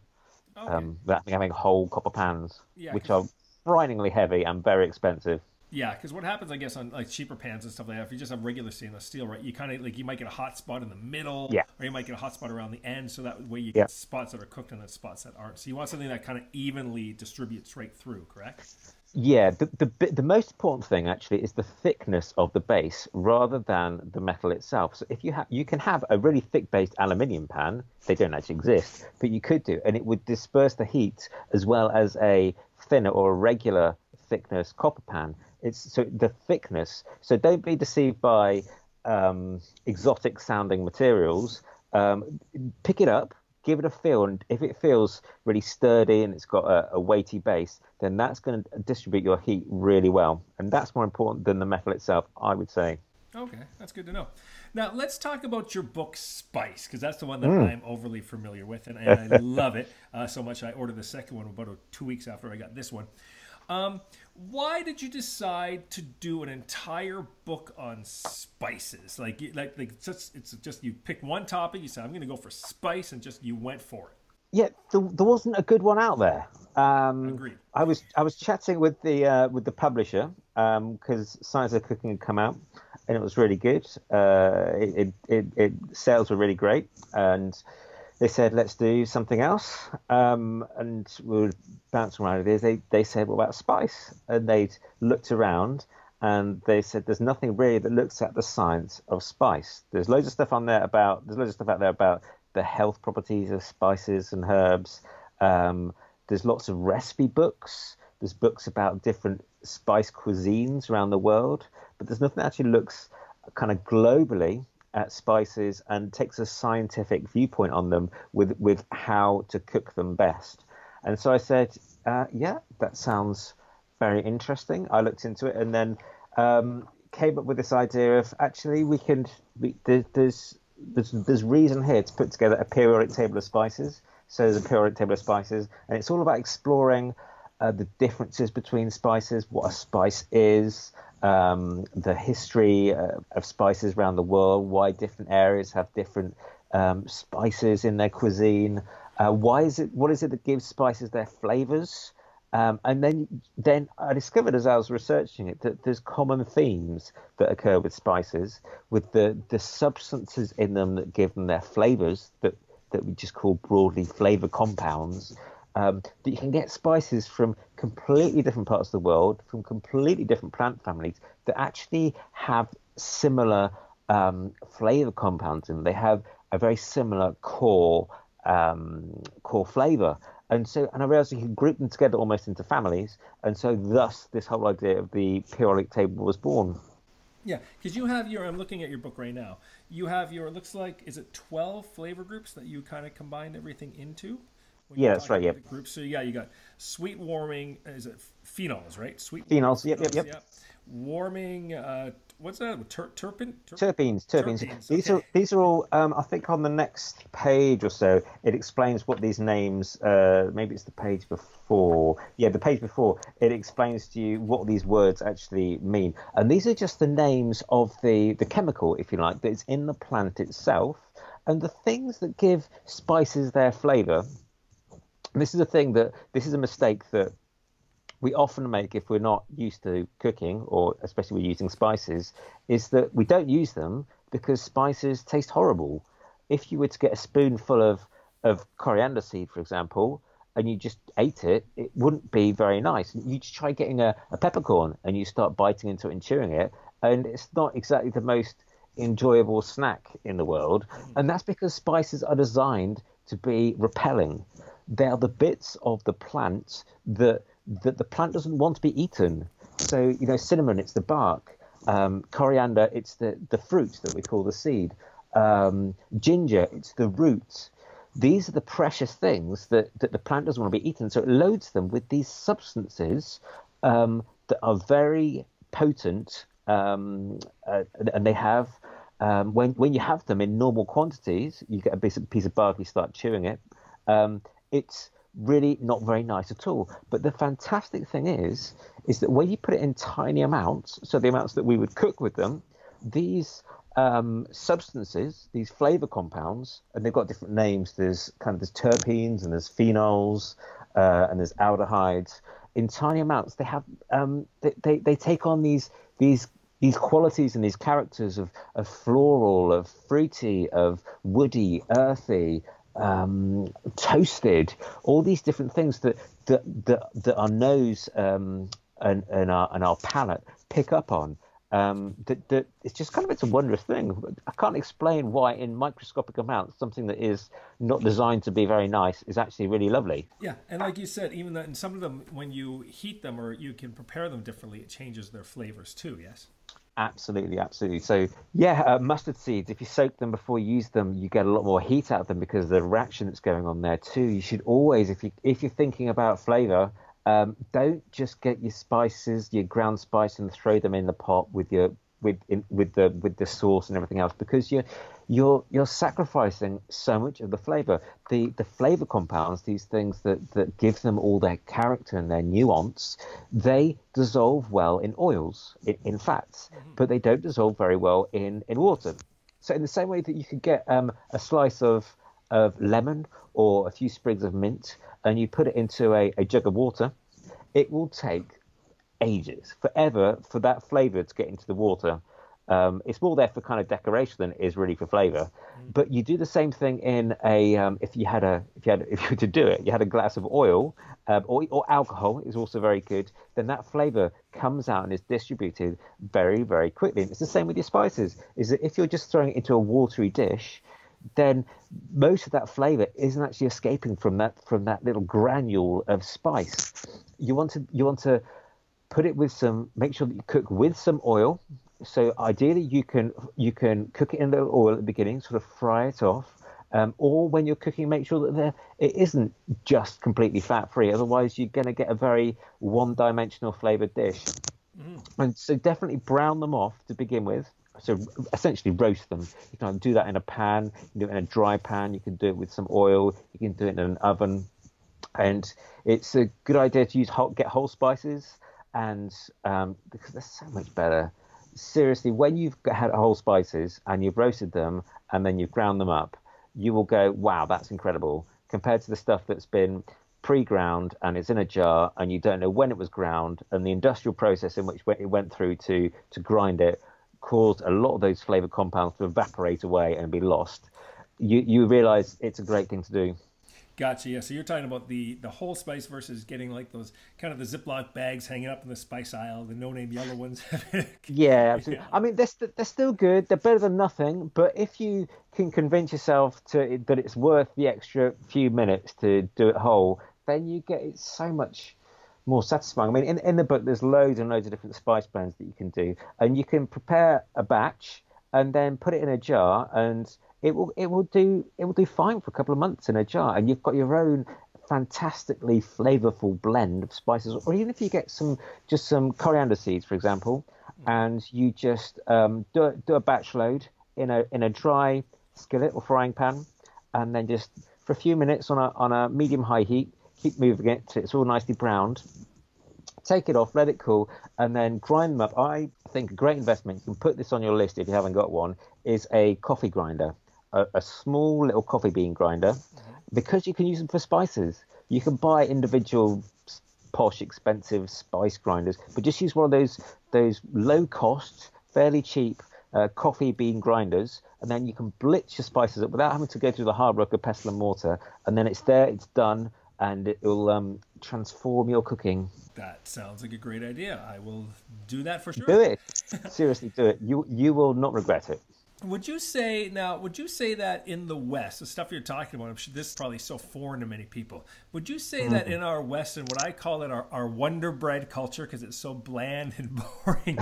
okay. um, without having whole copper pans, yeah, which are frighteningly heavy and very expensive. Yeah, because what happens, I guess, on like cheaper pans and stuff like that, if you just have regular stainless steel, right, you kind of like you might get a hot spot in the middle, yeah. or you might get a hot spot around the end, so that way you get yeah. spots that are cooked and then spots that aren't. So you want something that kind of evenly distributes right through, correct? Yeah, the, the the most important thing actually is the thickness of the base rather than the metal itself. So if you have, you can have a really thick based aluminium pan. They don't actually exist, but you could do, and it would disperse the heat as well as a thinner or a regular thickness copper pan. It's so the thickness. So don't be deceived by um, exotic sounding materials. Um, pick it up, give it a feel, and if it feels really sturdy and it's got a, a weighty base, then that's going to distribute your heat really well, and that's more important than the metal itself, I would say. Okay, that's good to know. Now let's talk about your book Spice because that's the one that mm. I'm overly familiar with, and, and I (laughs) love it uh, so much. I ordered the second one about two weeks after I got this one. Um, why did you decide to do an entire book on spices? Like, like, like it's just, it's just you pick one topic. You said I'm going to go for spice, and just you went for it. Yeah, there, there wasn't a good one out there. Um, Agreed. I was I was chatting with the uh, with the publisher because um, Science of Cooking had come out, and it was really good. Uh, it, it, it, it, sales were really great, and they said let's do something else. Um, and we were bouncing around ideas. They they said what about spice? And they looked around and they said there's nothing really that looks at the science of spice. There's loads of stuff on there about there's loads of stuff out there about the health properties of spices and herbs. Um, there's lots of recipe books. There's books about different spice cuisines around the world, but there's nothing that actually looks kind of globally at spices and takes a scientific viewpoint on them with with how to cook them best. And so I said, uh, yeah, that sounds very interesting. I looked into it and then um, came up with this idea of actually we can we, there's there's there's reason here to put together a periodic table of spices. So there's a periodic table of spices, and it's all about exploring uh, the differences between spices, what a spice is, um, the history uh, of spices around the world, why different areas have different um, spices in their cuisine. Uh, why is it? What is it that gives spices their flavors? Um, and then, then I discovered as I was researching it that there's common themes that occur with spices, with the, the substances in them that give them their flavors that, that we just call broadly flavor compounds. Um, that you can get spices from completely different parts of the world, from completely different plant families that actually have similar um, flavor compounds in them. They have a very similar core um, core flavor. And so, and I realized you can group them together almost into families, and so thus this whole idea of the periodic table was born. Yeah, because you have your. I'm looking at your book right now. You have your. it Looks like is it 12 flavor groups that you kind of combined everything into? Yeah, that's right. Yeah. Groups. So yeah, you got sweet warming. Is it phenols? Right. Sweet phenols. Yep, yep, yep. yep. Warming. Uh, what's that? Ter- terpin? terpenes. Terpenes. terpenes. These okay. are these are all. Um, I think on the next page or so, it explains what these names. Uh, maybe it's the page before. Yeah, the page before. It explains to you what these words actually mean, and these are just the names of the the chemical, if you like, that's in the plant itself, and the things that give spices their flavour. And this is a thing that this is a mistake that we often make if we're not used to cooking, or especially we're using spices, is that we don't use them because spices taste horrible. If you were to get a spoonful of, of coriander seed, for example, and you just ate it, it wouldn't be very nice. You just try getting a, a peppercorn and you start biting into it and chewing it, and it's not exactly the most enjoyable snack in the world. Hmm. And that's because spices are designed to be repelling. They are the bits of the plant that that the plant doesn't want to be eaten. So, you know, cinnamon, it's the bark. Um, coriander, it's the, the fruit that we call the seed. Um, ginger, it's the root. These are the precious things that, that the plant doesn't want to be eaten. So it loads them with these substances um, that are very potent, um, uh, and they have um, when when you have them in normal quantities, you get a piece of, piece of bark, you start chewing it. Um, it's really not very nice at all. But the fantastic thing is, is that when you put it in tiny amounts, so the amounts that we would cook with them, these um, substances, these flavor compounds, and they've got different names. There's kind of there's terpenes and there's phenols uh, and there's aldehydes. In tiny amounts, they have um, they, they, they take on these these these qualities and these characters of, of floral, of fruity, of woody, earthy, um, toasted, all these different things that that that, that our nose um, and, and our and our palate pick up on. Um, that, that it's just kind of it's a wondrous thing. I can't explain why in microscopic amounts something that is not designed to be very nice is actually really lovely. Yeah, and like you said, even that in some of them, when you heat them or you can prepare them differently, it changes their flavors too. Yes. Absolutely, absolutely. So yeah, uh, mustard seeds. If you soak them before you use them, you get a lot more heat out of them because of the reaction that's going on there too. You should always, if you if you're thinking about flavor, um, don't just get your spices, your ground spice, and throw them in the pot with your with in, with the with the sauce and everything else because you're you're you're sacrificing so much of the flavor. The the flavor compounds, these things that that give them all their character and their nuance, they dissolve well in oils, in, in fats, mm-hmm. but they don't dissolve very well in in water. So in the same way that you could get um, a slice of of lemon or a few sprigs of mint and you put it into a, a jug of water, it will take ages, forever, for that flavour to get into the water. Um, it's more there for kind of decoration than it is really for flavour. Mm. But you do the same thing in a um, if you had a if you had (laughs) if you were to do it, you had a glass of oil um, or, or alcohol is also very good. Then that flavour comes out and is distributed very very quickly. And it's the same with your spices. Is that if you're just throwing it into a watery dish, then most of that flavor isn't actually escaping from that from that little granule of spice. You want to you want to put it with some make sure that you cook with some oil. So ideally you can you can cook it in a little oil at the beginning, sort of fry it off. Um, or when you're cooking, make sure that it isn't just completely fat free. Otherwise, you're going to get a very one dimensional flavored dish. Mm. And so definitely brown them off to begin with so essentially roast them. You can do that in a pan, you can do it in a dry pan, you can do it with some oil, you can do it in an oven, and it's a good idea to use whole, get whole spices, and um, because they're so much better. Seriously, when you've had whole spices and you've roasted them and then you've ground them up, you will go, "Wow, that's incredible!" Compared to the stuff that's been pre-ground and it's in a jar and you don't know when it was ground and the industrial process in which it went through to to grind it caused a lot of those flavor compounds to evaporate away and be lost, you you realize it's a great thing to do. Gotcha. Yeah. So you're talking about the the whole spice versus getting like those kind of the Ziploc bags hanging up in the spice aisle, the no name yellow ones. (laughs) yeah, absolutely. Yeah. I mean, they're st- they're still good. They're better than nothing. But if you can convince yourself to that it's worth the extra few minutes to do it whole, then you get it so much more satisfying. I mean, in, in the book, there's loads and loads of different spice blends that you can do, and you can prepare a batch and then put it in a jar, and it will it will do it will do fine for a couple of months in a jar, and you've got your own fantastically flavorful blend of spices. Or even if you get some just some coriander seeds, for example, and you just um, do a, do a batch load in a in a dry skillet or frying pan, and then just for a few minutes on a on a medium high heat, keep moving it till it's all nicely browned. Take it off, let it cool, and then grind them up. I think a great investment, you can put this on your list if you haven't got one, is a coffee grinder, a, a small little coffee bean grinder, mm-hmm. because you can use them for spices. You can buy individual posh, expensive spice grinders, but just use one of those those low cost, fairly cheap uh, coffee bean grinders, and then you can blitz your spices up without having to go through the hard work of pestle and mortar. And then it's there, it's done, and it will um, transform your cooking. That sounds like a great idea. I will do that for sure. Do it. (laughs) Seriously, do it. You you will not regret it. Would you say now? Would you say that in the West, the stuff you're talking about, I'm sure this is probably so foreign to many people. Would you say mm-hmm. that in our West and what I call it our, our Wonder Bread culture, because it's so bland and (laughs) boring?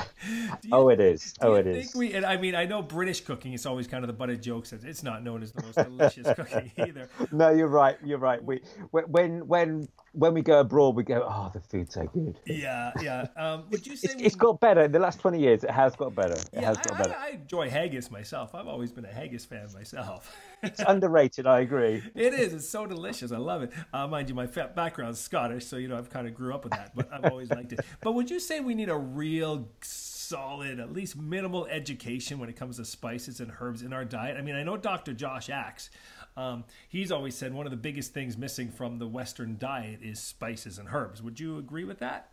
You, oh, it is. Oh, it is. We, and I mean, I know British cooking is always kind of the butt of jokes. It's not known as the most delicious (laughs) cooking either. No, you're right. You're right. We when when when we go abroad, we go, oh, the food's so good. Yeah, yeah. Um, would you (laughs) say it's, it's got better in the last twenty years? It has got better. It yeah, has got I, better. I, I enjoy haggis myself. I've always been a haggis fan myself. (laughs) it's underrated. I agree. It is. It's so delicious. I love it. Uh, mind you, my background's Scottish, so you know I've kind of grew up with that, but I've always liked it. But would you say we need a real solid, at least minimal education when it comes to spices and herbs in our diet? I mean, I know Dr. Josh Axe um, he's always said one of the biggest things missing from the Western diet is spices and herbs. Would you agree with that?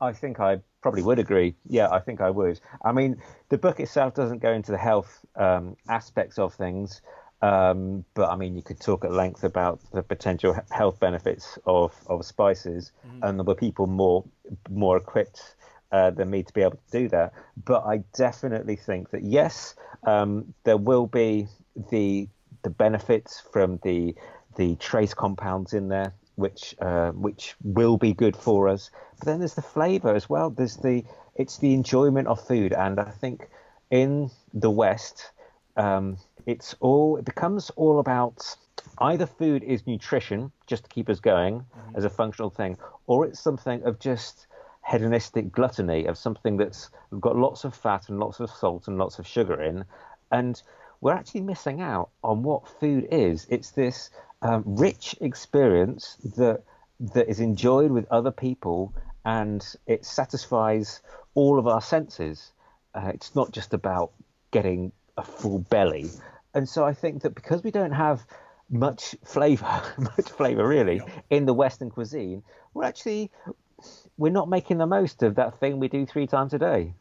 I think I probably would agree. Yeah, I think I would. I mean, the book itself doesn't go into the health um, aspects of things, um, but I mean, you could talk at length about the potential health benefits of, of spices, mm-hmm. and there were people more more equipped uh, than me to be able to do that. But I definitely think that yes, um, there will be the the benefits from the the trace compounds in there, which uh, which will be good for us. But then there's the flavour as well. There's the it's the enjoyment of food, and I think in the West, um, it's all it becomes all about either food is nutrition just to keep us going mm-hmm. as a functional thing, or it's something of just hedonistic gluttony of something that's got lots of fat and lots of salt and lots of sugar in, and we're actually missing out on what food is. It's this um, rich experience that that is enjoyed with other people, and it satisfies all of our senses. Uh, it's not just about getting a full belly, and so I think that because we don't have much flavor, (laughs) much flavor really in the Western cuisine, we're actually we're not making the most of that thing we do three times a day.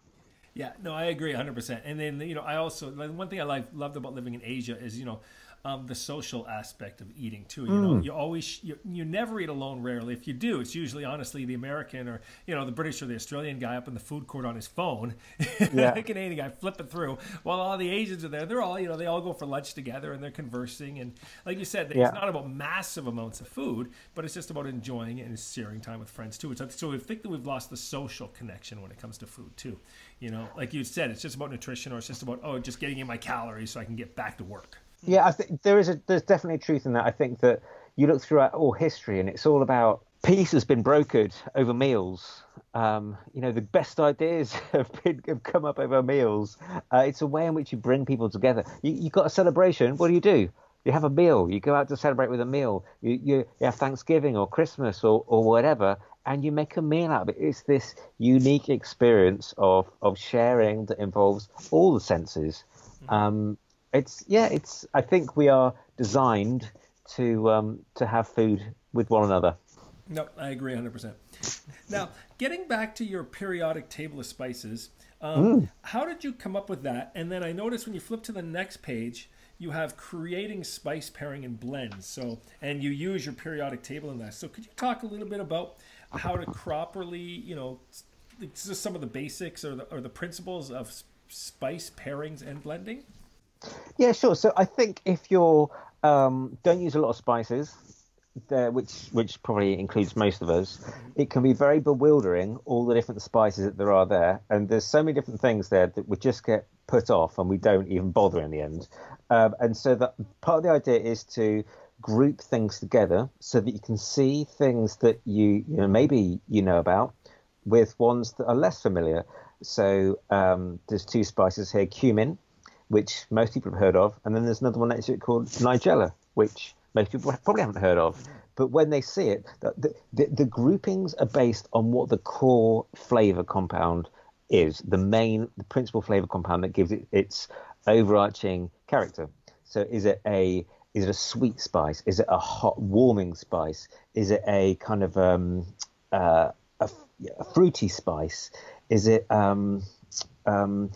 Yeah, no, I agree 100%. And then, you know, I also, one thing I like, loved about living in Asia is, you know, um, the social aspect of eating too. You know, mm. you always you, you never eat alone. Rarely, if you do, it's usually honestly the American or you know the British or the Australian guy up in the food court on his phone, (laughs) yeah. the Canadian guy flipping through, while all the Asians are there. They're all you know they all go for lunch together and they're conversing and like you said, yeah. it's not about massive amounts of food, but it's just about enjoying it and sharing time with friends too. So, so we think that we've lost the social connection when it comes to food too. You know, like you said, it's just about nutrition or it's just about oh just getting in my calories so I can get back to work. Yeah, I think there is a there's definitely truth in that. I think that you look throughout all history, and it's all about peace has been brokered over meals. Um, you know, the best ideas (laughs) have been have come up over meals. Uh, it's a way in which you bring people together. You you got a celebration. What do you do? You have a meal. You go out to celebrate with a meal. You you, you have Thanksgiving or Christmas or or whatever, and you make a meal out of it. It's this unique experience of of sharing that involves all the senses. Mm-hmm. Um, it's yeah, it's. I think we are designed to um, to have food with one another. No, I agree 100. percent Now, getting back to your periodic table of spices, um, mm. how did you come up with that? And then I noticed when you flip to the next page, you have creating spice pairing and blends. So, and you use your periodic table in that. So, could you talk a little bit about how to properly, you know, just some of the basics or the, or the principles of spice pairings and blending? Yeah, sure. So I think if you're um, don't use a lot of spices, there, which which probably includes most of us, it can be very bewildering all the different spices that there are there, and there's so many different things there that we just get put off, and we don't even bother in the end. Um, and so that part of the idea is to group things together so that you can see things that you you know maybe you know about with ones that are less familiar. So um, there's two spices here: cumin, which most people have heard of, and then there's another one next to it called Nigella, which most people probably haven't heard of. But when they see it, the, the, the groupings are based on what the core flavor compound is, the main, the principal flavor compound that gives it its overarching character. So is it a is it a sweet spice? Is it a hot warming spice? Is it a kind of um, uh, a, a, fruity spice? Is it um, um,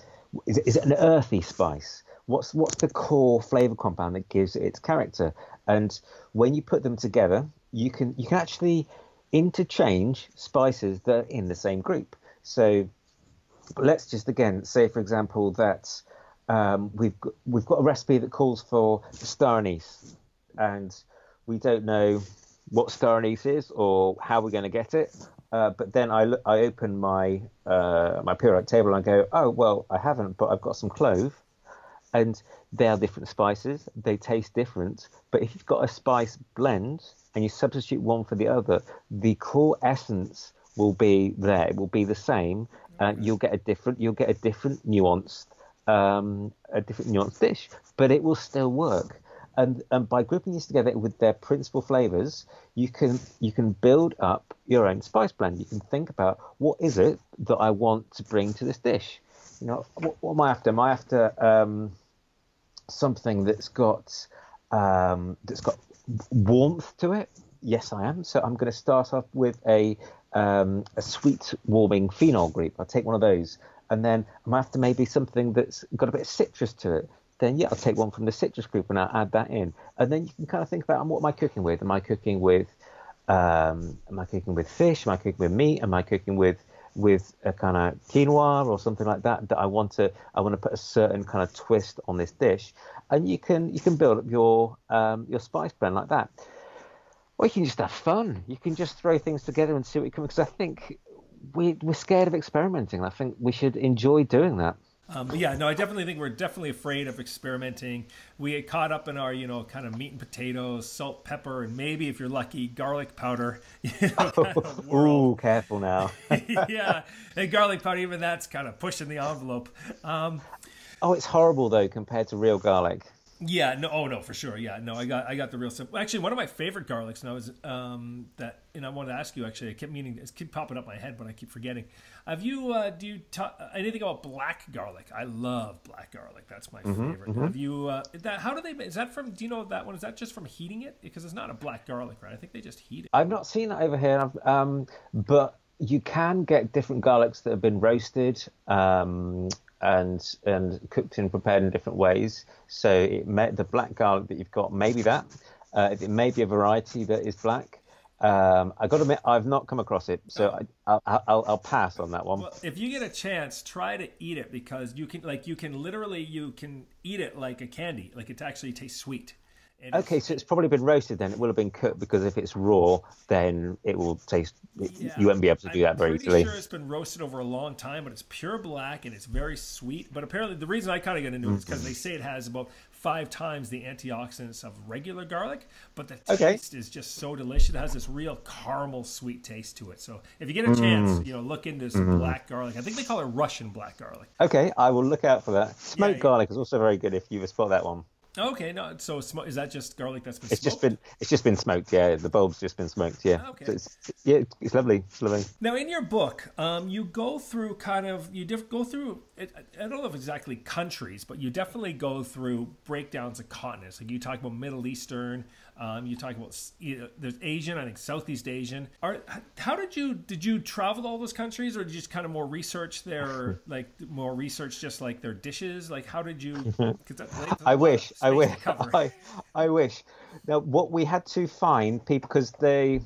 is it, is it an earthy spice? What's what's the core flavor compound that gives it its character? And when you put them together, you can you can actually interchange spices that are in the same group. So let's just again say, for example, that um, we've got, we've got a recipe that calls for star anise, and we don't know what star anise is or how we're going to get it. Uh, but then I, look, I open my uh, my periodic table and I go, oh well, I haven't, but I've got some clove, and they are different spices. They taste different, but if you've got a spice blend and you substitute one for the other, the core essence will be there. It will be the same. Uh, you'll get a different you'll get a different nuanced um, a different nuanced dish, but it will still work and, and by grouping these together with their principal flavors, you can you can build up your own spice blend. You can think about what is it that I want to bring to this dish. You know, what, what am I after? Am I after um, something that's got um, that's got warmth to it? Yes, I am. So I'm going to start off with a um, a sweet warming phenol group. I'll take one of those, and then I'm after maybe something that's got a bit of citrus to it then yeah, I'll take one from the citrus group and I'll add that in. And then you can kind of think about what am I cooking with? Am I cooking with um, am I cooking with fish? Am I cooking with meat? Am I cooking with with a kind of quinoa or something like that that I want to I want to put a certain kind of twist on this dish, and you can you can build up your um, your spice blend like that. Or you can just have fun. You can just throw things together and see what you can. Because I think we, we're scared of experimenting. I think we should enjoy doing that. Um, but yeah, no, I definitely think we're definitely afraid of experimenting. We get caught up in our, you know, kind of meat and potatoes, salt, pepper, and maybe if you're lucky, garlic powder. (laughs) You know, kind of (laughs) Ooh, careful now. (laughs) yeah, and garlic powder, even that's kind of pushing the envelope. Um, oh, it's horrible though compared to real garlic. Yeah, no, oh no, for sure. Yeah, no, I got, I got the real simple. Actually, one of my favorite garlics, and I was, um, that, and I wanted to ask you. Actually, I kept meaning, it keep popping up my head, but I keep forgetting. Have you, uh, do you talk anything about black garlic? I love black garlic. That's my Mm-hmm, favorite. Have you, uh, that? How do they? Is that from? Do you know that one? Is that just from heating it? Because it's not a black garlic, right? I think they just heat it. I've not seen that over here, I've- um, but you can get different garlics that have been roasted um, and and cooked and prepared in different ways. So it may, the black garlic that you've got, maybe that. Uh, it may be a variety that is black. Um, I got to admit, I've not come across it, so I, I'll, I'll, I'll pass on that one. Well, if you get a chance, try to eat it because you can, like, you can literally, you can eat it like a candy. Like it actually tastes sweet. And it's- Okay, so it's probably been roasted then. It will have been cooked because if it's raw, then it will taste. Yeah. You won't be able to do I'm that very easily. sure it's been roasted over a long time, but it's pure black and it's very sweet. But apparently, the reason I kind of get into it is because they mm-hmm. say it has about five times the antioxidants of regular garlic, but the Okay. taste is just so delicious. It has this real caramel sweet taste to it. So if you get a chance, mm. you know, look into some mm-hmm. black garlic. I think they call it Russian black garlic. Okay, I will look out for that. Smoked yeah. garlic is also very good if you've spot that one. Okay, no, so sm- is that just garlic that's been It's just been it's just been smoked. Yeah, the bulb's just been smoked. Yeah, Okay. so it's, yeah, it's lovely. It's lovely. Now, in your book, um, you go through kind of you diff- go through. I I don't know if exactly countries, but you definitely go through breakdowns of continents. Like you talk about Middle Eastern, um, you talk about you know, there's Asian, I think Southeast Asian. Are how did you did you travel to all those countries, or did you just kind of more research their (laughs) like more research just like their dishes? Like how did you? (laughs) Cause that, I wish. I wish. (laughs) I, I wish. Now, what we had to find people because they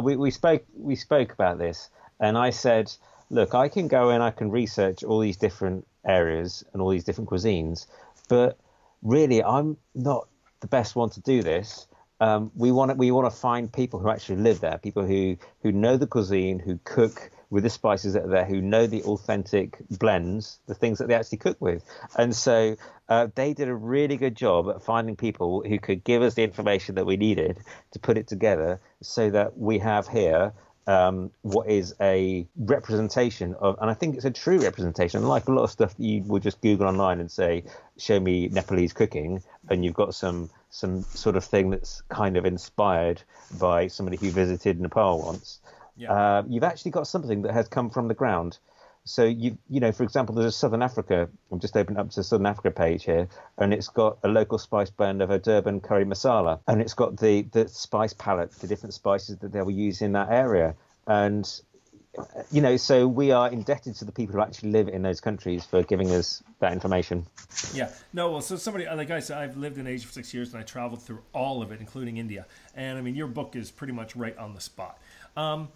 we, we spoke we spoke about this, and I said, look, I can go and I can research all these different areas and all these different cuisines, but really, I'm not the best one to do this. Um, we want to, we want to find people who actually live there, people who who know the cuisine, who cook with the spices that are there, who know the authentic blends, the things that they actually cook with. And so uh, they did a really good job at finding people who could give us the information that we needed to put it together, so that we have here um, what is a representation of, and I think it's a true representation. Unlike a lot of stuff that you would just Google online and say, "Show me Nepalese cooking," and you've got some some sort of thing that's kind of inspired by somebody who visited Nepal once. Yeah. Uh, you've actually got something that has come from the ground. So you you know, for example, there's a Southern Africa. I'm just opening up to the Southern Africa page here, and it's got a local spice blend of a Durban curry masala, and it's got the the spice palette, the different spices that they will use in that area, and you know, so we are indebted to the people who actually live in those countries for giving us that information. Yeah. No, well, so somebody, like I said, I've lived in Asia for six years and I traveled through all of it, including India. And I mean, your book is pretty much right on the spot. Um,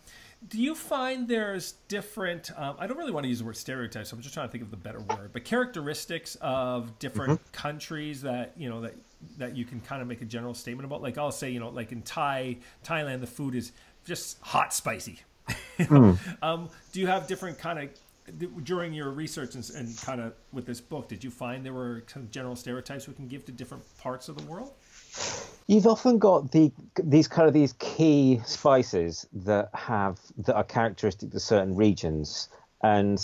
do you find there's different, um, I don't really want to use the word stereotypes, so I'm just trying to think of the better word, but characteristics of different countries that, you know, that, that you can kind of make a general statement about? Like I'll say, you know, like in Thai, Thailand, the food is just hot spicy. (laughs) You know? um, do you have different kind of during your research and, and kind of with this book? Did you find there were kind of general stereotypes we can give to different parts of the world? You've often got the these kind of these key spices that have that are characteristic to certain regions, and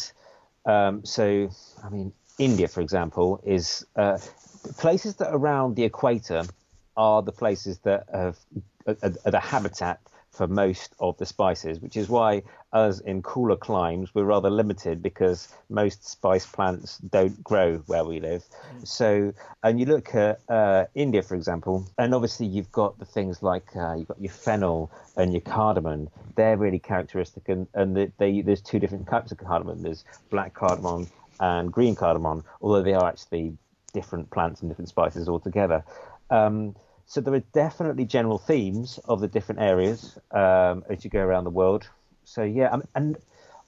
um, so I mean India, for example, is uh, places that around the equator are the places that have are the habitat for most of the spices, which is why us in cooler climes we're rather limited because most spice plants don't grow where we live. So, and you look at uh, India, for example, and obviously you've got the things like uh, you've got your fennel and your cardamom. They're really characteristic, and and they, they, there's two different types of cardamom. There's black cardamom and green cardamom, although they are actually different plants and different spices altogether. Um, so there are definitely general themes of the different areas um, as you go around the world. So yeah, um, and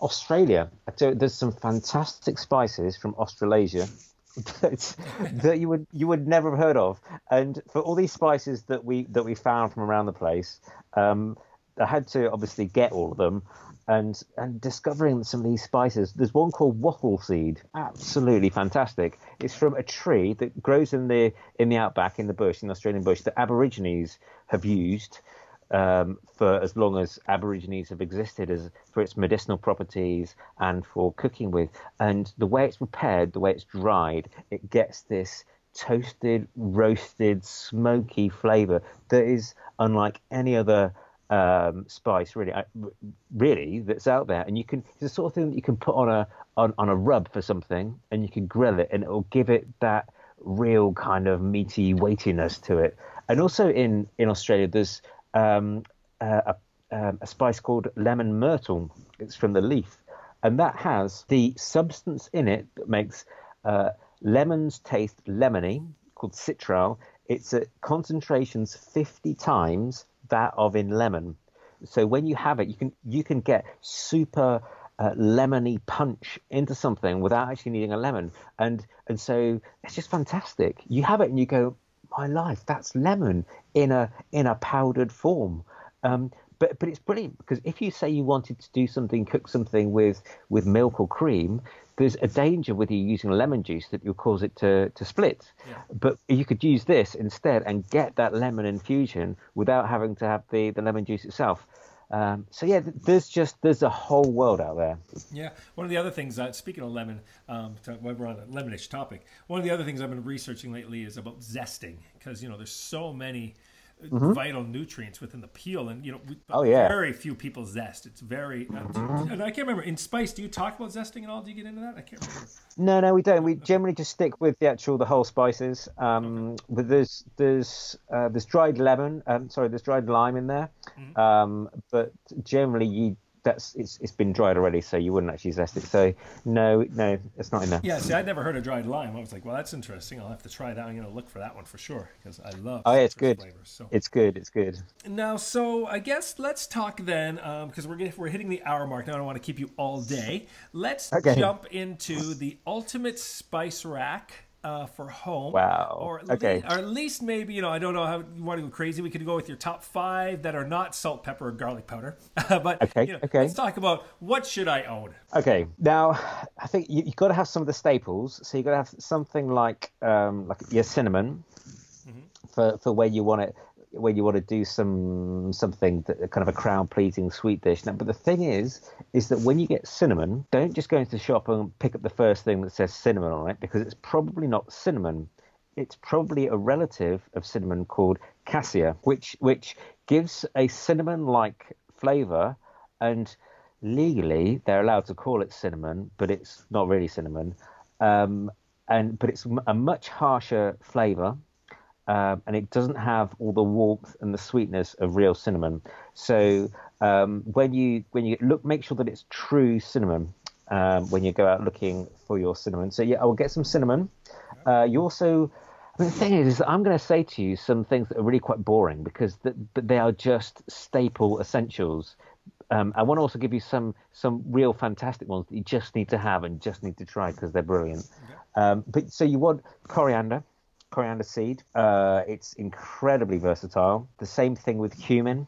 Australia. So there's some fantastic spices from Australasia (laughs) that, that you would you would never have heard of. And for all these spices that we that we found from around the place, um, I had to obviously get all of them. And and discovering some of these spices, there's one called wattle seed, absolutely fantastic. It's from a tree that grows in the in the outback in the bush, in the Australian bush, that Aborigines have used um, for as long as Aborigines have existed, as for its medicinal properties and for cooking with. And the way it's prepared, the way it's dried, it gets this toasted, roasted, smoky flavour that is unlike any other um, spice really, really that's out there. And you can it's the sort of thing that you can put on a on, on a rub for something, and you can grill it, and it will give it that real kind of meaty weightiness to it. And also in in Australia, there's um, a, um, a spice called lemon myrtle. It's from the leaf, and that has the substance in it that makes uh, lemons taste lemony, called citral. It's at concentrations 50 times that of in lemon. So when you have it, you can you can get super uh, lemony punch into something without actually needing a lemon, and and so it's just fantastic. You have it and you go, my life. That's lemon in a in a powdered form. Um, but but it's brilliant because if you say you wanted to do something, cook something with with milk or cream, there's a danger with you using lemon juice that you'll cause it to to split. Yeah. But you could use this instead and get that lemon infusion without having to have the the lemon juice itself. Um, so yeah, there's just there's a whole world out there. Yeah, one of the other things. Uh, speaking of lemon, um, while we're on a lemonish topic, one of the other things I've been researching lately is about zesting because you know there's so many mm-hmm. vital nutrients within the peel, and you know, we, oh yeah, very few people zest. It's very, mm-hmm. I can't remember in spice. Do you talk about zesting at all? Do you get into that? I can't remember. No, no, we don't. We generally just stick with the actual, the whole spices. Um, okay. But there's there's uh, there's dried lemon. Um, sorry, there's dried lime in there. Mm-hmm. Um, but generally, you that's it's it's been dried already, so you wouldn't actually zest it. So no, no, it's not enough. Yeah, see, I'd never heard of dried lime. I was like, well, that's interesting. I'll have to try that. I'm gonna look for that one for sure because I love. Oh, yeah, it's good. Flavors, so. It's good. It's good. Now, so I guess let's talk then, because um, we're we're hitting the hour mark now. I don't want to keep you all day. Let's okay. jump into the ultimate spice rack uh, for home. Wow. Or at, okay. least, or at least maybe, you know, I don't know how you want to go crazy. We could go with your top five that are not salt, pepper, or garlic powder. (laughs) but okay. You know, okay. let's talk about what should I own? Okay. Now, I think you, have got to have some of the staples. So you've got to have something like um, like your cinnamon mm-hmm. for, for where you want it when you want to do some something that kind of a crowd pleasing sweet dish. Now, but the thing is, is that when you get cinnamon, don't just go into the shop and pick up the first thing that says cinnamon on it because it's probably not cinnamon. It's probably a relative of cinnamon called cassia, which which gives a cinnamon-like flavor, and legally they're allowed to call it cinnamon, but it's not really cinnamon. Um, and but it's a much harsher flavor um, and it doesn't have all the warmth and the sweetness of real cinnamon. So um, when you when you look, make sure that it's true cinnamon um, when you go out looking for your cinnamon. So yeah, I will get some cinnamon. Uh, you also, I mean, the thing is, I'm going to say to you some things that are really quite boring because the, but they are just staple essentials. Um, I want to also give you some some real fantastic ones that you just need to have and just need to try because they're brilliant. Um, but so you want coriander coriander seed. Uh, it's incredibly versatile. The same thing with cumin.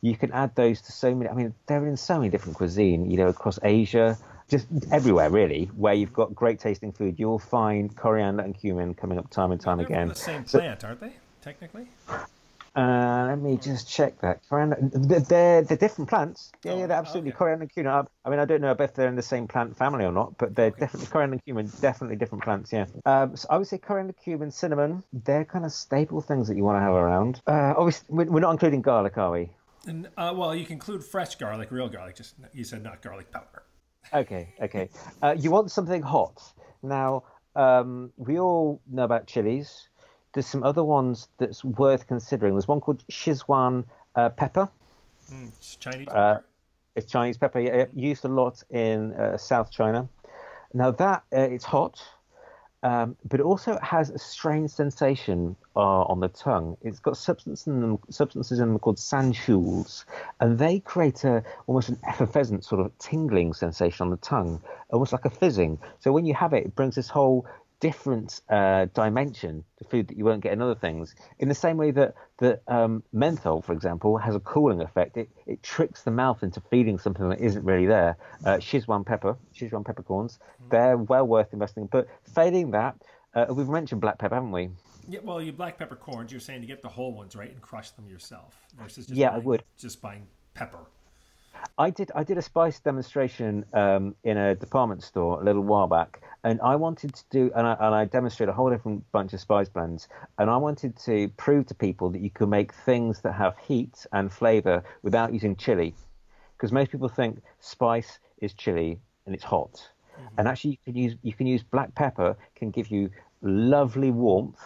You can add those to so many. I mean, they're in so many different cuisine. You know, across Asia, just everywhere really, where you've got great tasting food, you'll find coriander and cumin coming up time and time they're again. the same plant, so, aren't they? Technically. Uh, let me just check that. Coriander, they're, they're different plants. Yeah, oh, yeah, they're absolutely. Okay. Coriander and cumin. I mean, I don't know if they're in the same plant family or not, but they're okay. definitely coriander and cumin. Definitely different plants. Yeah. Um, so I would say coriander, cumin, cinnamon. They're kind of staple things that you want to have around. Uh, obviously, we're not including garlic, are we? And, uh, well, you can include fresh garlic, real garlic. Just you said not garlic powder. Okay. Okay. Uh, you want something hot. Now, um, we all know about chilies there's some other ones that's worth considering. There's one called Szechuan uh, pepper. Mm, it's Chinese uh, pepper. It's Chinese pepper. Yeah, used a lot in uh, South China. Now that uh, it's hot, um, but it also has a strange sensation uh, on the tongue. It's got substance in them, substances in them called sanshools, and they create a almost an effervescent sort of tingling sensation on the tongue, almost like a fizzing. So when you have it, it brings this whole different uh, dimension to food that you won't get in other things. In the same way that that um, menthol, for example, has a cooling effect. It it tricks the mouth into feeling something that isn't really there. Uh, Szechuan pepper, Szechuan peppercorns, they're well worth investing. But failing that, uh, we've mentioned black pepper, haven't we? Yeah, well, you black peppercorns, you're saying to get the whole ones, right, and crush them yourself versus just Yeah, I would. just buying pepper. I did I did a spice demonstration um, in a department store a little while back, and I wanted to do and I, and I demonstrated a whole different bunch of spice blends, and I wanted to prove to people that you can make things that have heat and flavor without using chili, because most people think spice is chili and it's hot, and actually you can use you can use black pepper can give you lovely warmth,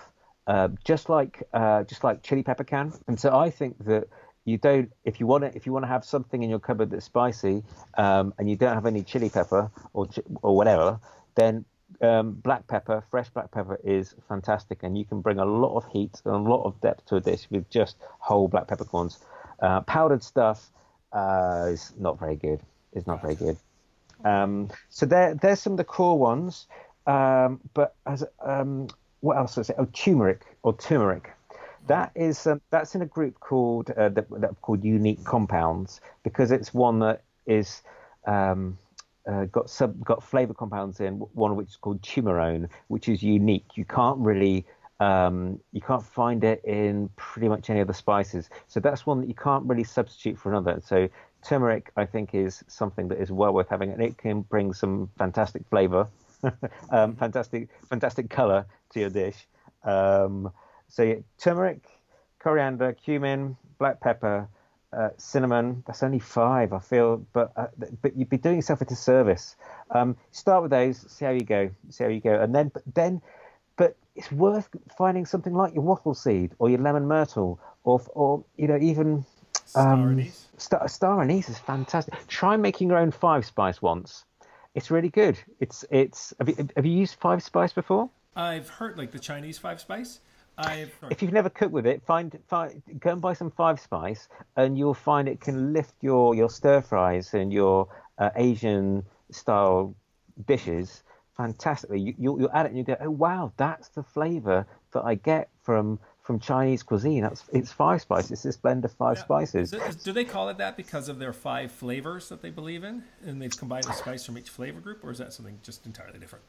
uh, just like uh, just like chili pepper can, and so I think that you don't if you want to if you want to have something in your cupboard that's spicy um, and you don't have any chili pepper or or whatever then um, black pepper fresh black pepper is fantastic and you can bring a lot of heat and a lot of depth to a dish with just whole black peppercorns. Uh, powdered stuff uh, is not very good. Is not very good. Um, so there there's some of the core ones. Um, but as um, what else is it? Oh turmeric or turmeric that is um, that's in a group called uh, that, that called unique compounds because it's one that is um, uh, got sub got flavor compounds in one which is called turmerone, which is unique. You can't really um, you can't find it in pretty much any other spices. So that's one that you can't really substitute for another. So turmeric, I think, is something that is well worth having, and it can bring some fantastic flavor, (laughs) um, fantastic fantastic color to your dish. Um, so yeah, turmeric, coriander, cumin, black pepper, uh, cinnamon. That's only five, I feel, but uh, but you'd be doing yourself a disservice. Um, start with those, see how you go, see how you go, and then but then, but it's worth finding something like your wattle seed or your lemon myrtle or or you know even Star um, anise. Star, star anise is fantastic. Try making your own five spice once. It's really good. It's it's. Have you, have you used five spice before? I've heard like the Chinese five spice. I've if you've never cooked with it, find, find go and buy some five spice, and you'll find it can lift your your stir fries and your uh, Asian style dishes fantastically. You, you'll, you'll add it and you go, oh wow, that's the flavour that I get from from Chinese cuisine. That's it's five spice. It's this blend of five spices. Do they call it that because of their five flavors that they believe in, and they've combined the spice from each flavor group, or is that something just entirely different?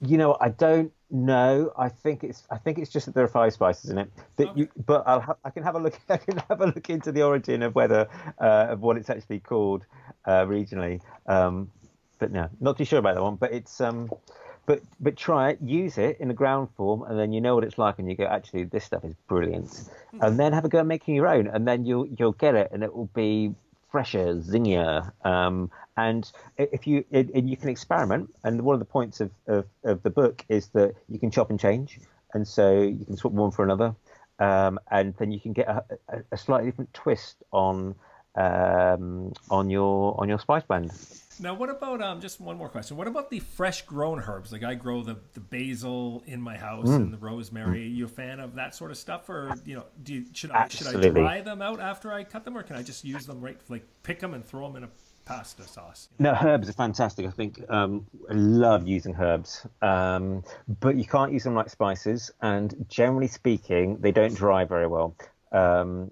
You know, I don't know. I think it's I think it's just that there are five spices in it. That you, but I'll ha- I can have a look. (laughs) I can have a look into the origin of whether uh, of what it's actually called uh, regionally. Um, but no, not too sure about that one. But it's um, but but try it, use it in a ground form, and then you know what it's like, and you go, actually, this stuff is brilliant. And then have a go at making your own, and then you'll you'll get it, and it will be fresher, zingier. Um, and if you you can experiment, and one of the points of, of, of the book is that you can chop and change, and so you can swap one for another, um, and then you can get a, a, a slightly different twist on um, on your on your spice blend. Now, what about um? Just one more question. What about the fresh grown herbs? Like I grow the, the basil in my house Mm. and the rosemary. Are you a fan of that sort of stuff, or you know, do you, should I should I dry them out after I cut them, or can I just use them right, like pick them and throw them in a pasta sauce? No, herbs are fantastic. I think um, I love using herbs, um, but you can't use them like spices. And generally speaking, they don't dry very well. Um,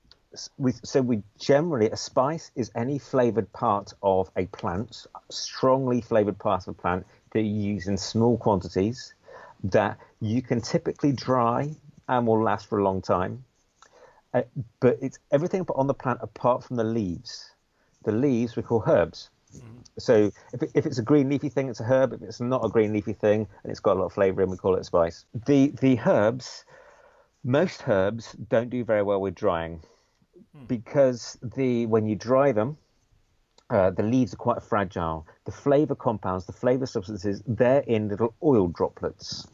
we, so we generally a spice is any flavored part of a plant, strongly flavored part of a plant that you use in small quantities that you can typically dry and will last for a long time. Uh, but it's everything on the plant apart from the leaves. The leaves we call herbs. So if, it, if it's a green leafy thing, it's a herb. If it's not a green leafy thing and it's got a lot of flavour in, we call it a spice. The the herbs, most herbs don't do very well with drying because the when you dry them, uh, the leaves are quite fragile. The flavour compounds, the flavour substances, they're in little oil droplets.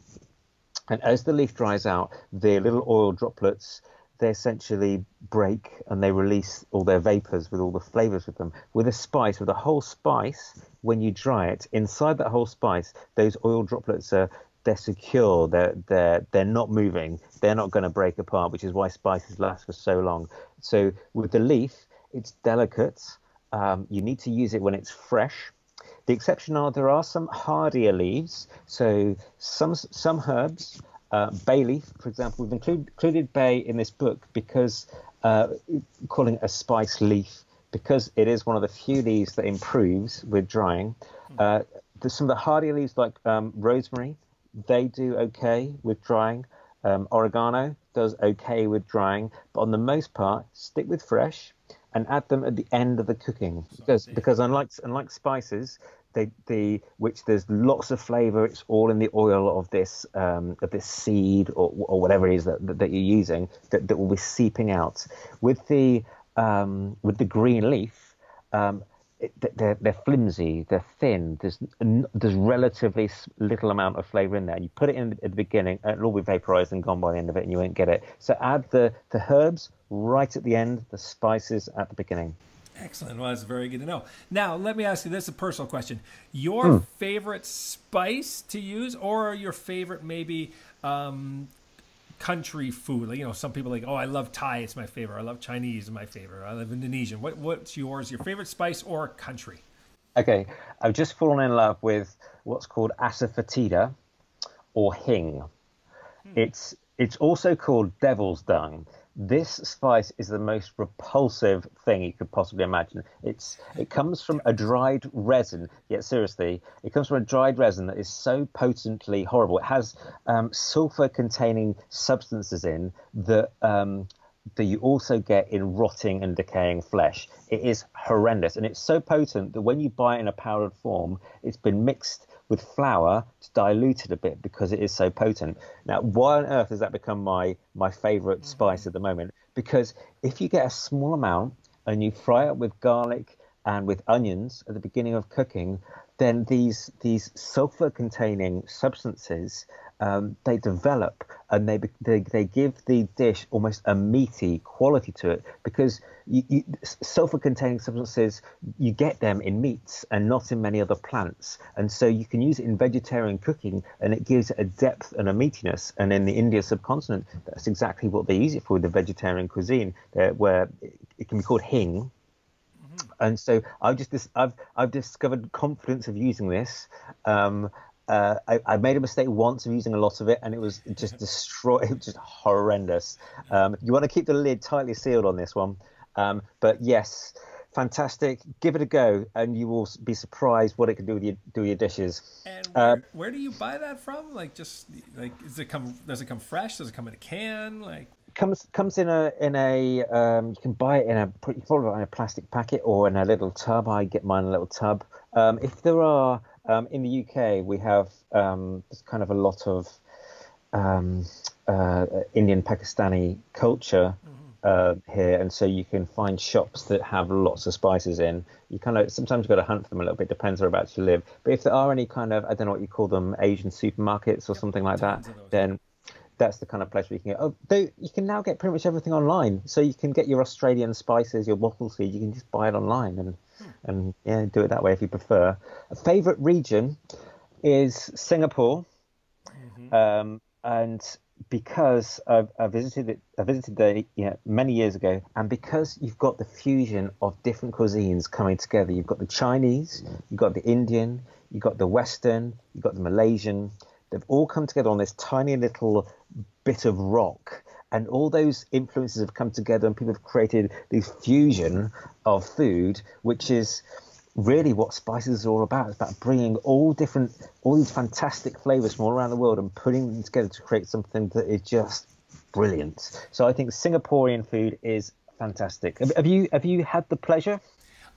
And as the leaf dries out, the little oil droplets they essentially break and they release all their vapors with all the flavors with them. With a spice, with a whole spice, when you dry it, inside that whole spice, those oil droplets are they're secure. They're they're they're not moving. They're not going to break apart, which is why spices last for so long. So with the leaf, it's delicate. Um, you need to use it when it's fresh. The exception are there are some hardier leaves. So some some herbs, uh, bay leaf, for example, we've include, included bay in this book because uh, calling it a spice leaf because it is one of the few leaves that improves with drying. Uh, there's some of the hardier leaves like um, rosemary, they do okay with drying. Um, oregano does okay with drying, but on the most part, stick with fresh and add them at the end of the cooking because because unlike unlike spices, they the which there's lots of flavor. It's all in the oil of this um, of this seed or, or whatever it is that, that, that you're using that, that will be seeping out. With the um, with the green leaf, um, they're, they're flimsy, they're thin. There's there's relatively little amount of flavour in there. And You put it in at the beginning, it'll all be vaporised and gone by the end of it, and you won't get it. So add the the herbs right at the end, the spices at the beginning. Excellent. Well, that's very good to know. Now, let me ask you this: a personal question. Your mm. favorite spice to use, or your favorite maybe um, country food? Like, you know, some people like, oh, I love Thai, it's my favorite. I love Chinese, it's my favorite. I love Indonesian. What, what's yours? Your favorite spice or country? Okay, I've just fallen in love with what's called asafoetida or hing. Hmm. It's it's also called devil's dung this spice is the most repulsive thing you could possibly imagine. It's it comes from a dried resin. Yet seriously, it comes from a dried resin that is so potently horrible. It has um, sulfur-containing substances in that. Um, that you also get in rotting and decaying flesh. It is horrendous, and it's so potent that when you buy it in a powdered form, it's been mixed with flour to dilute it a bit because it is so potent. Now, why on earth has that become my my favorite mm-hmm. spice at the moment? Because if you get a small amount and you fry it with garlic and with onions at the beginning of cooking, then these these sulfur containing substances um, they develop and they, they they give the dish almost a meaty quality to it because you, you, sulfur-containing substances you get them in meats and not in many other plants, and so you can use it in vegetarian cooking, and it gives it a depth and a meatiness. And in the India subcontinent, that's exactly what they use it for with the vegetarian cuisine, uh, where it can be called hing, mm-hmm. and so I've just I've I've discovered confidence of using this, um, uh, I, I, made a mistake once of using a lot of it, and it was just (laughs) destroyed. Just horrendous. Um, you want to keep the lid tightly sealed on this one, um, but yes, fantastic. Give it a go, and you will be surprised what it can do with your do your dishes. And where, uh, where do you buy that from? Like, just like does it come? Does it come fresh? Does it come in a can? Like comes comes in a in a um, you can buy it in a you follow it in a plastic packet or in a little tub. I get mine in a little tub. Um, if there are um, in the UK, we have um, kind of a lot of um, uh, Indian Pakistani culture mm-hmm. uh, here, and so you can find shops that have lots of spices in. You kind of sometimes you've got to hunt for them a little bit, depends whereabouts you live. But if there are any kind of I don't know what you call them, Asian supermarkets or something like that, then that's the kind of place where you can get. Oh, though you can now get pretty much everything online, so you can get your Australian spices, your wattle seed. You can just buy it online and and yeah, do it that way if you prefer. A favorite region is Singapore, mm-hmm. um, and because I've, I visited it, I visited there you know, many years ago, and because you've got the fusion of different cuisines coming together, you've got the Chinese, you've got the Indian, you've got the Western, you've got the Malaysian. They've all come together on this tiny little bit of rock and all those influences have come together and people have created this fusion of food which is really what spices are all about. It's about bringing all different all these fantastic flavors from all around the world and putting them together to create something that is just brilliant. So i think singaporean food is fantastic. Have you have you had the pleasure?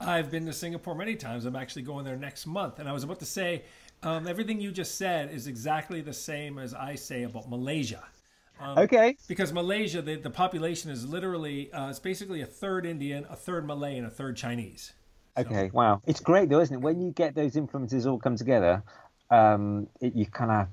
I've been to singapore many times. I'm actually going there next month. And i was about to say um, everything you just said is exactly the same as i say about malaysia um, okay. Because Malaysia, the, the population is literally, uh, it's basically a third Indian, a third Malay, and a third Chinese. Okay, so. wow. It's great though, isn't it? When you get those influences all come together, um, it, you kind of,